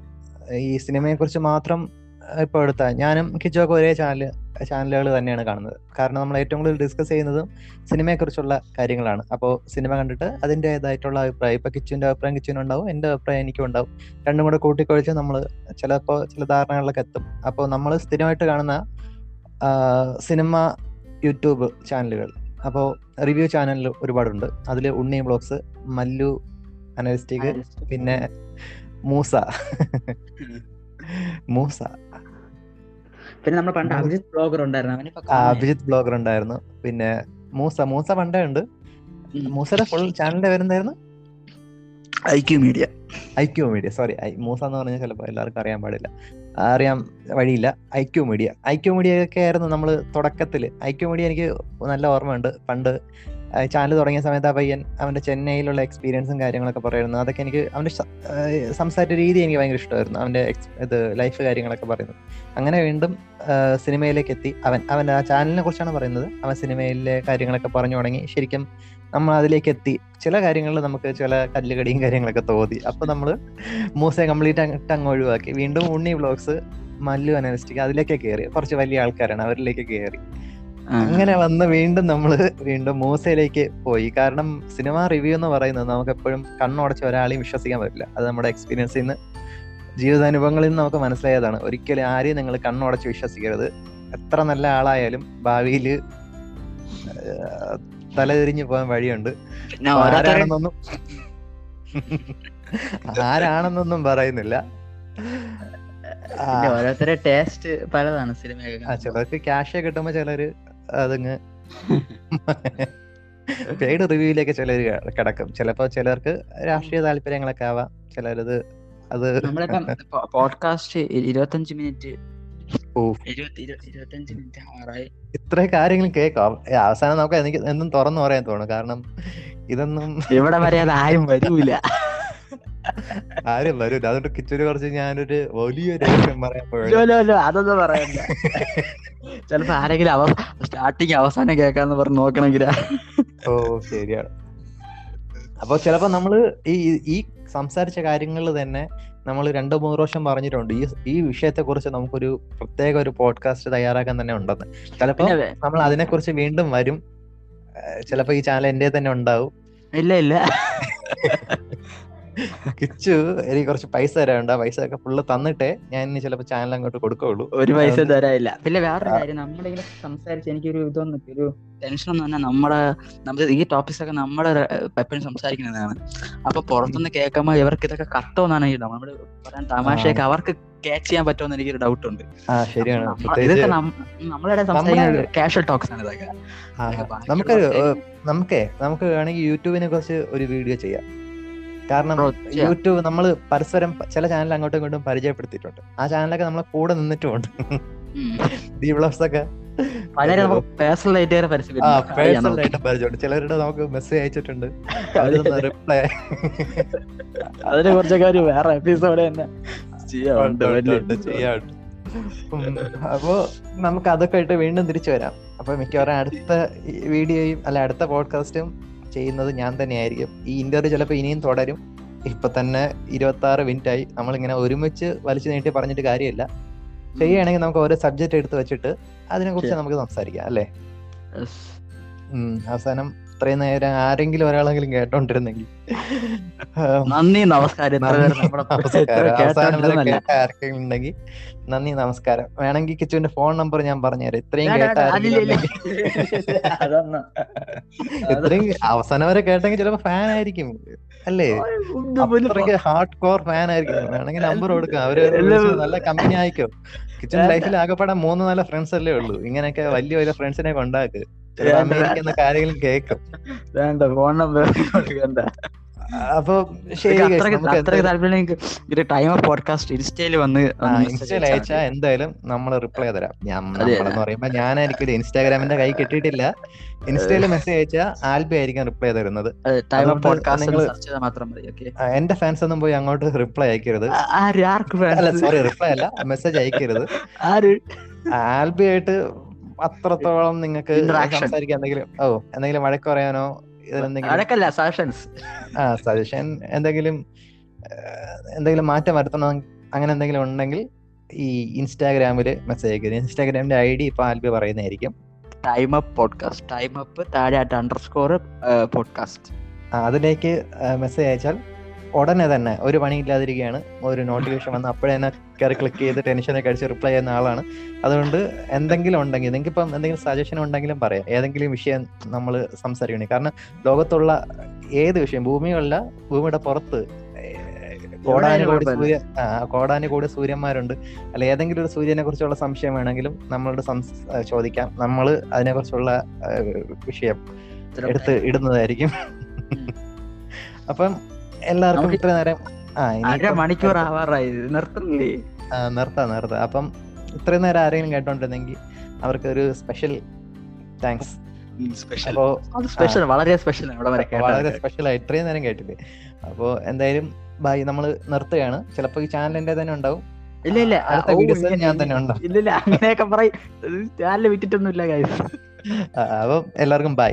ഈ സിനിമയെ കുറിച്ച് മാത്രം ഇപ്പൊ എടുത്താൽ ഞാനും കിച്ചോക്കെ ഒരേ ചാനൽ ചാനലുകൾ തന്നെയാണ് കാണുന്നത്. കാരണം നമ്മൾ ഏറ്റവും കൂടുതൽ ഡിസ്കസ് ചെയ്യുന്നതും സിനിമയെ കുറിച്ചുള്ള കാര്യങ്ങളാണ്. അപ്പോൾ സിനിമ കണ്ടിട്ട് അതിന്റെതായിട്ടുള്ള അഭിപ്രായം ഇപ്പൊ കിച്ചുവിന്റെ അഭിപ്രായം കിച്ചുവിനും ഉണ്ടാവും എന്റെ അഭിപ്രായം എനിക്കും ഉണ്ടാവും. രണ്ടും കൂടെ കൂട്ടിക്കൊഴിച്ച് നമ്മൾ ചിലപ്പോൾ ചില ധാരണകളിലൊക്കെ എത്തും. അപ്പോൾ നമ്മൾ സ്ഥിരമായിട്ട് കാണുന്ന സിനിമ യൂട്യൂബ് ചാനലുകൾ. അപ്പോൾ റിവ്യൂ ചാനലിൽ ഒരുപാടുണ്ട്. അതിൽ ഉണ്ണി ബ്ലോഗ്സ് മല്ലു അനലിസ്റ്റിക് പിന്നെ മൂസ. മൂസ. പിന്നെ നമ്മൾ പണ്ട് അഭിജിത് ബ്ലോഗർ ഉണ്ടായിരുന്നു. അഭിജിത്ത് ബ്ലോഗർ ഉണ്ടായിരുന്നു. പിന്നെ മൂസ മൂസ പണ്ടേ ഉണ്ട്. മൂസയുടെ ഫുൾ ചാനലിന്റെ പേരെന്തായിരുന്നു? IQ media. IQ media. Sorry Moosa എന്ന് പറഞ്ഞാൽ ചിലപ്പോൾ എല്ലാവർക്കും അറിയാൻ പാടില്ല. അറിയാൻ വഴിയില്ല. IQ media. ഐക്യു മീഡിയ ഒക്കെ ആയിരുന്നു നമ്മൾ തുടക്കത്തിൽ ഐക്യു മീഡിയ എനിക്ക് നല്ല ഓർമ്മയുണ്ട്. പണ്ട് ചാനൽ തുടങ്ങിയ സമയത്ത് ആ പയ്യൻ അവന്റെ ചെന്നൈയിലുള്ള എക്സ്പീരിയൻസും കാര്യങ്ങളൊക്കെ പറയുന്നു. അതൊക്കെ എനിക്ക് അവന്റെ സംസാരിച്ച സംസാര രീതി എനിക്ക് ഭയങ്കര ഇഷ്ടമായിരുന്നു. അവന്റെ ex- ഇത് ലൈഫ് കാര്യങ്ങളൊക്കെ പറയുന്നു അങ്ങനെ വീണ്ടും സിനിമയിലേക്ക് എത്തി. അവൻ അവന്റെ ആ ചാനലിനെ കുറിച്ചാണ് പറയുന്നത്. അവൻ സിനിമയിലെ കാര്യങ്ങളൊക്കെ പറഞ്ഞു തുടങ്ങി. ശരിക്കും നമ്മൾ അതിലേക്ക് എത്തി. ചില കാര്യങ്ങളിൽ നമുക്ക് ചില കല്ലുകടിയും കാര്യങ്ങളൊക്കെ തോന്നി. അപ്പൊ നമ്മൾ മൂസയെ കംപ്ലീറ്റ് അങ്ങോട്ട് അങ്ങ് ഒഴിവാക്കി. വീണ്ടും ഉണ്ണി വ്ളോഗ്സ് മല്ലു അനലിസ്റ്റിക് അതിലേക്ക് കയറി കുറച്ച് വലിയ ആൾക്കാരാണ് അവരിലേക്ക് കയറി അങ്ങനെ വന്ന് വീണ്ടും നമ്മൾ വീണ്ടും മൂസയിലേക്ക് പോയി. കാരണം സിനിമ റിവ്യൂ എന്ന് പറയുന്നത് നമുക്ക് എപ്പോഴും കണ്ണുടച്ച് ഒരാളെയും വിശ്വസിക്കാൻ പറ്റില്ല. അത് നമ്മുടെ എക്സ്പീരിയൻസിൽ നിന്ന് ജീവിതാനുഭവങ്ങളിൽ നിന്ന് നമുക്ക് മനസ്സിലായതാണ്. ഒരിക്കലും ആരെയും നിങ്ങൾ കണ്ണുടച്ച് വിശ്വസിക്കരുത്. എത്ര നല്ല ആളായാലും ഭാവിയിൽ തലതിരിഞ്ഞു പോകാൻ വഴിയുണ്ട്. ആരാണെന്നൊന്നും ആരാണെന്നൊന്നും പറയുന്നില്ല. ടേസ്റ്റ് പലതാണ് സിനിമ ചിലർക്ക് ക്യാഷ് കിട്ടുമ്പോ ചിലര് അതങ്ങ് പെയ്ഡ് റിവ്യൂയിലേക്ക് ചിലർ കിടക്കും. ചിലപ്പോ ചിലർക്ക് രാഷ്ട്രീയ താല്പര്യങ്ങളൊക്കെ ആവാം. ചിലരത് അത് നമ്മളിപ്പം പോഡ്കാസ്റ്റ് ഇരുപത്തഞ്ച് മിനിറ്റ്. ഇത്ര കാര്യങ്ങൾ കേൾക്കാം. അവസാനം നമുക്ക് എനിക്ക് എന്നും തുറന്നു പറയാൻ തോന്നുന്നു. കാരണം ഇതൊന്നും ഇവിടെ വരെ ആരും വരൂല. ആരും വരൂല അതുകൊണ്ട് കിച്ചൂര് കുറച്ച് ഞാനൊരു വലിയൊരു അതൊന്നും പറയണ്ട. ചിലപ്പോ ആരെങ്കിലും അവ സ്റ്റാർട്ടിങ് അവസാനം കേൾക്കാന്ന് പറഞ്ഞ് നോക്കണെങ്കിലാ. ഓ ശരിയാണ്. അപ്പൊ ചിലപ്പോ നമ്മൾ ഈ ഈ സംസാരിച്ച കാര്യങ്ങളിൽ തന്നെ നമ്മൾ രണ്ടോ മൂന്ന് പ്രാവശ്യം പറഞ്ഞിട്ടുണ്ട്. ഈ ഈ വിഷയത്തെ കുറിച്ച് നമുക്കൊരു പ്രത്യേക ഒരു പോഡ്കാസ്റ്റ് തയ്യാറാക്കാൻ തന്നെ ഉണ്ടെന്ന്. ചിലപ്പോ നമ്മൾ അതിനെക്കുറിച്ച് വീണ്ടും വരും. ചിലപ്പോ ഈ ചാനൽ എന്റെ തന്നെ ഉണ്ടാവും. ഇല്ല ഇല്ല. കിച്ചു എനിക്ക് കുറച്ച് പൈസ തരാനുണ്ട്. ആ പൈസ ഒക്കെ ഫുള്ള് തന്നിട്ടേ ഞാൻ ഇനി ചിലപ്പോ ചാനൽ അങ്ങോട്ട് കൊടുക്കുള്ളൂ. ഒരു പൈസ തരാനില്ല. പിന്നെ വേറൊരു കാര്യം നമ്മുടെ ഇങ്ങനെ സംസാരിച്ച് എനിക്കൊരു ഇതൊന്നും ഒരു ടെൻഷൻ എന്ന് പറഞ്ഞാൽ നമ്മുടെ നമ്മുടെ ഈ ടോപ്പിക്സ് ഒക്കെ നമ്മുടെ എപ്പോഴും സംസാരിക്കുന്നതാണ്. അപ്പൊ പുറത്തുനിന്ന് കേൾക്കുമ്പോൾ ഇവർക്ക് ഇതൊക്കെ കത്തോന്നാണ് ഈ നമ്മൾ പറയാൻ തമാശയൊക്കെ അവർക്ക് ക്യാച്ച് ചെയ്യാൻ പറ്റുമെന്ന് എനിക്കൊരു ഡൗട്ട് ഉണ്ട്. ഇതൊക്കെ നമ്മളിവിടെ സംസാരിക്കുന്ന കാഷ്വൽ ടോക്സ് ആണ് ഇതൊക്കെ. ഏഹ്, നമുക്കേ നമുക്ക് വേണമെങ്കിൽ യൂട്യൂബിനെ കുറിച്ച് ഒരു വീഡിയോ ചെയ്യാം. കാരണം യൂട്യൂബ് നമ്മൾ പരസ്പരം ചില ചാനൽ അങ്ങോട്ടും ഇങ്ങോട്ടും പരിചയപ്പെടുത്തിയിട്ടുണ്ട്. ആ ചാനലൊക്കെ നമ്മളെ കൂടെ നിന്നിട്ടുമുണ്ട്. ഡി ബ്ലോഗ്സ് ഒക്കെ. പരിചയമുണ്ട് ചിലരുടെ നമുക്ക് മെസ്സേജ് അയച്ചിട്ടുണ്ട്. റിപ്ലൈ അതിനെ കുറിച്ചൊക്കെ ഒരു വേറെ എപ്പിസോഡ് തന്നെ. ചെയ്യാറുണ്ട് ചെയ്യാറുണ്ട് അപ്പോ നമുക്ക് അതൊക്കെ ആയിട്ട് വീണ്ടും തിരിച്ചു വരാം. അപ്പൊ മിക്കവാറും അടുത്ത വീഡിയോയും അല്ല അടുത്ത പോഡ്കാസ്റ്റും ചെയ്യുന്നത് ഞാൻ തന്നെയായിരിക്കും. ഈ ഇന്റർവ്യൂ ചിലപ്പോൾ ഇനിയും തുടരും. ഇപ്പൊ തന്നെ ഇരുപത്തി ആറ് മിനിറ്റ് ആയി നമ്മളിങ്ങനെ ഒരുമിച്ച് വലിച്ചു നീട്ടി പറഞ്ഞിട്ട് കാര്യമില്ല. ചെയ്യുകയാണെങ്കിൽ നമുക്ക് ഓരോ സബ്ജക്റ്റ് എടുത്ത് വെച്ചിട്ട് അതിനെ കുറിച്ച് നമുക്ക് സംസാരിക്കാം അല്ലേ? അവസാനം ഇത്രയും നേരം ആരെങ്കിലും ഒരാളെങ്കിലും കേട്ടോണ്ടിരുന്നെങ്കിൽ. നന്ദി നമസ്കാരം. ആർക്കെങ്കിലും ഉണ്ടെങ്കിൽ നന്ദി നമസ്കാരം. വേണമെങ്കിൽ കിച്ചുവിന്റെ ഫോൺ നമ്പർ ഞാൻ പറഞ്ഞുതരാം ഇത്രയും കേട്ട. ഇത്രയും അവസാനം വരെ കേട്ടെങ്കിൽ ചിലപ്പോ ഫാൻ ആയിരിക്കും. അല്ലേ? അത്രയ്ക്ക് ഹാർഡ് കോർ ഫാൻ ആയിരിക്കും. വേണമെങ്കിൽ നമ്പർ കൊടുക്കാം. അവർ നല്ല കമ്പനി ആയിക്കോ. കിച്ചൺ ലൈഫിൽ ആകെപ്പെടാൻ മൂന്ന് നല്ല ഫ്രണ്ട്സ് അല്ലേ ഉള്ളൂ. ഇങ്ങനെയൊക്കെ വലിയ വലിയ ഫ്രണ്ട്സിനെ കൊണ്ടാക്ക്. ചിലപ്പോ കേക്കും വേണ്ട. ഫോൺ നമ്പർ കൊടുക്കണ്ട അപ്പൊ ശരി ടൈം ഓഫ് പോഡ്കാസ്റ്റ് ഇൻസ്റ്റയിൽ വന്ന് ഇൻസ്റ്റയിൽ അയച്ചാൽ എന്തായാലും നമ്മൾ റിപ്ലൈ തരാം. നമ്മളെന്ന് പറയുമ്പോ ഞാനായിരിക്കും ഇൻസ്റ്റാഗ്രാമിന്റെ കൈ കിട്ടിയിട്ടില്ല. ഇൻസ്റ്റയിൽ മെസ്സേജ് അയച്ചാൽ ആൽബി ആയിരിക്കും റിപ്ലൈ തരുന്നത്. എന്റെ ഫാൻസ് ഒന്നും പോയി അങ്ങോട്ട് റിപ്ലൈ അയക്കരുത്. അല്ല സോറി റിപ്ലൈ അല്ല മെസ്സേജ് അയക്കരുത്. ആൽബി ആയിട്ട് അത്രത്തോളം നിങ്ങൾക്ക്. സംസാരിക്കാൻ എന്തെങ്കിലും ഓ എന്തെങ്കിലും വഴക്ക് പറയാനോ? ഇതിലെന്തെങ്കിലും സജഷൻസ് ആ സജഷൻ എന്തെങ്കിലും എന്തെങ്കിലും മാറ്റം വരുത്തണം? അങ്ങനെ എന്തെങ്കിലും ഉണ്ടെങ്കിൽ ഈ ഇൻസ്റ്റാഗ്രാമിൽ മെസ്സേജ് അയക്കരുത് ഇൻസ്റ്റാഗ്രാമിന്റെ ഐ ഡി ഇപ്പൊ ആൽബി പറയുന്നതായിരിക്കും. Time up podcast time up താഴെ അണ്ടർസ്കോർ അണ്ടർ സ്കോർ പോഡ്കാസ്റ്റ് അതിലേക്ക് മെസ്സേജ് അയച്ചാൽ ഉടനെ തന്നെ ഒരു പണിയില്ലാതിരിക്കുകയാണ്. ഒരു നോട്ടിഫിക്കേഷൻ വന്ന് അപ്പോഴേ കയറി ക്ലിക്ക് ചെയ്ത് ടെൻഷനൊക്കെ അടിച്ച് റിപ്ലൈ ചെയ്യുന്ന ആളാണ്. അതുകൊണ്ട് എന്തെങ്കിലും ഉണ്ടെങ്കിൽ നിങ്ങൾക്ക് ഇപ്പം എന്തെങ്കിലും സജഷൻ ഉണ്ടെങ്കിലും പറയാം. ഏതെങ്കിലും വിഷയം നമ്മൾ സംസാരിക്കണേ. കാരണം ലോകത്തുള്ള ഏത് വിഷയം ഭൂമിയല്ല ഭൂമിയുടെ പുറത്ത് കോടാനുകോടി. സൂര്യ കോടാനുകോടി സൂര്യന്മാരുണ്ട്. അല്ല ഏതെങ്കിലും ഒരു സൂര്യനെ കുറിച്ചുള്ള സംശയം വേണമെങ്കിലും നമ്മളോട് ചോദിക്കാം. നമ്മൾ അതിനെക്കുറിച്ചുള്ള കുറിച്ചുള്ള വിഷയം എടുത്ത് ഇടുന്നതായിരിക്കും. അപ്പം എല്ലാവർക്കും ഇത്ര നേരം ആ അര മണിക്കൂർ ആവാറായി നിർത്തുന്നില്ലേ? നിർത്താം നിർത്താം. അപ്പം ഇത്രയും നേരം ആരെങ്കിലും കേട്ടോണ്ടിരുന്നെങ്കിൽ അവർക്ക് ഒരു സ്പെഷ്യൽ താങ്ക്സ് സ്പെഷ്യൽ അപ്പോ അത് സ്പെഷ്യൽ വളരെ സ്പെഷ്യൽ വളരെ സ്പെഷ്യൽ ആയി ഇത്രയും നേരം കേട്ടില്ലേ അപ്പോ എന്തായാലും ബൈ നമ്മൾ നിർത്തുകയാണ്. ചിലപ്പോ ഈ ചാനലിന്റെ തന്നെ ഉണ്ടാവും. ഇല്ല ഇല്ല. അടുത്ത വീഡിയോസ് ഞാൻ തന്നെ ഉണ്ടാവും. ഇല്ല ഇല്ല. അങ്ങനെയൊക്കെ പറയും. ചാനൽ വിറ്റിട്ടൊന്നും ഇല്ല ഗൈസ് അപ്പം എല്ലാവർക്കും ബൈ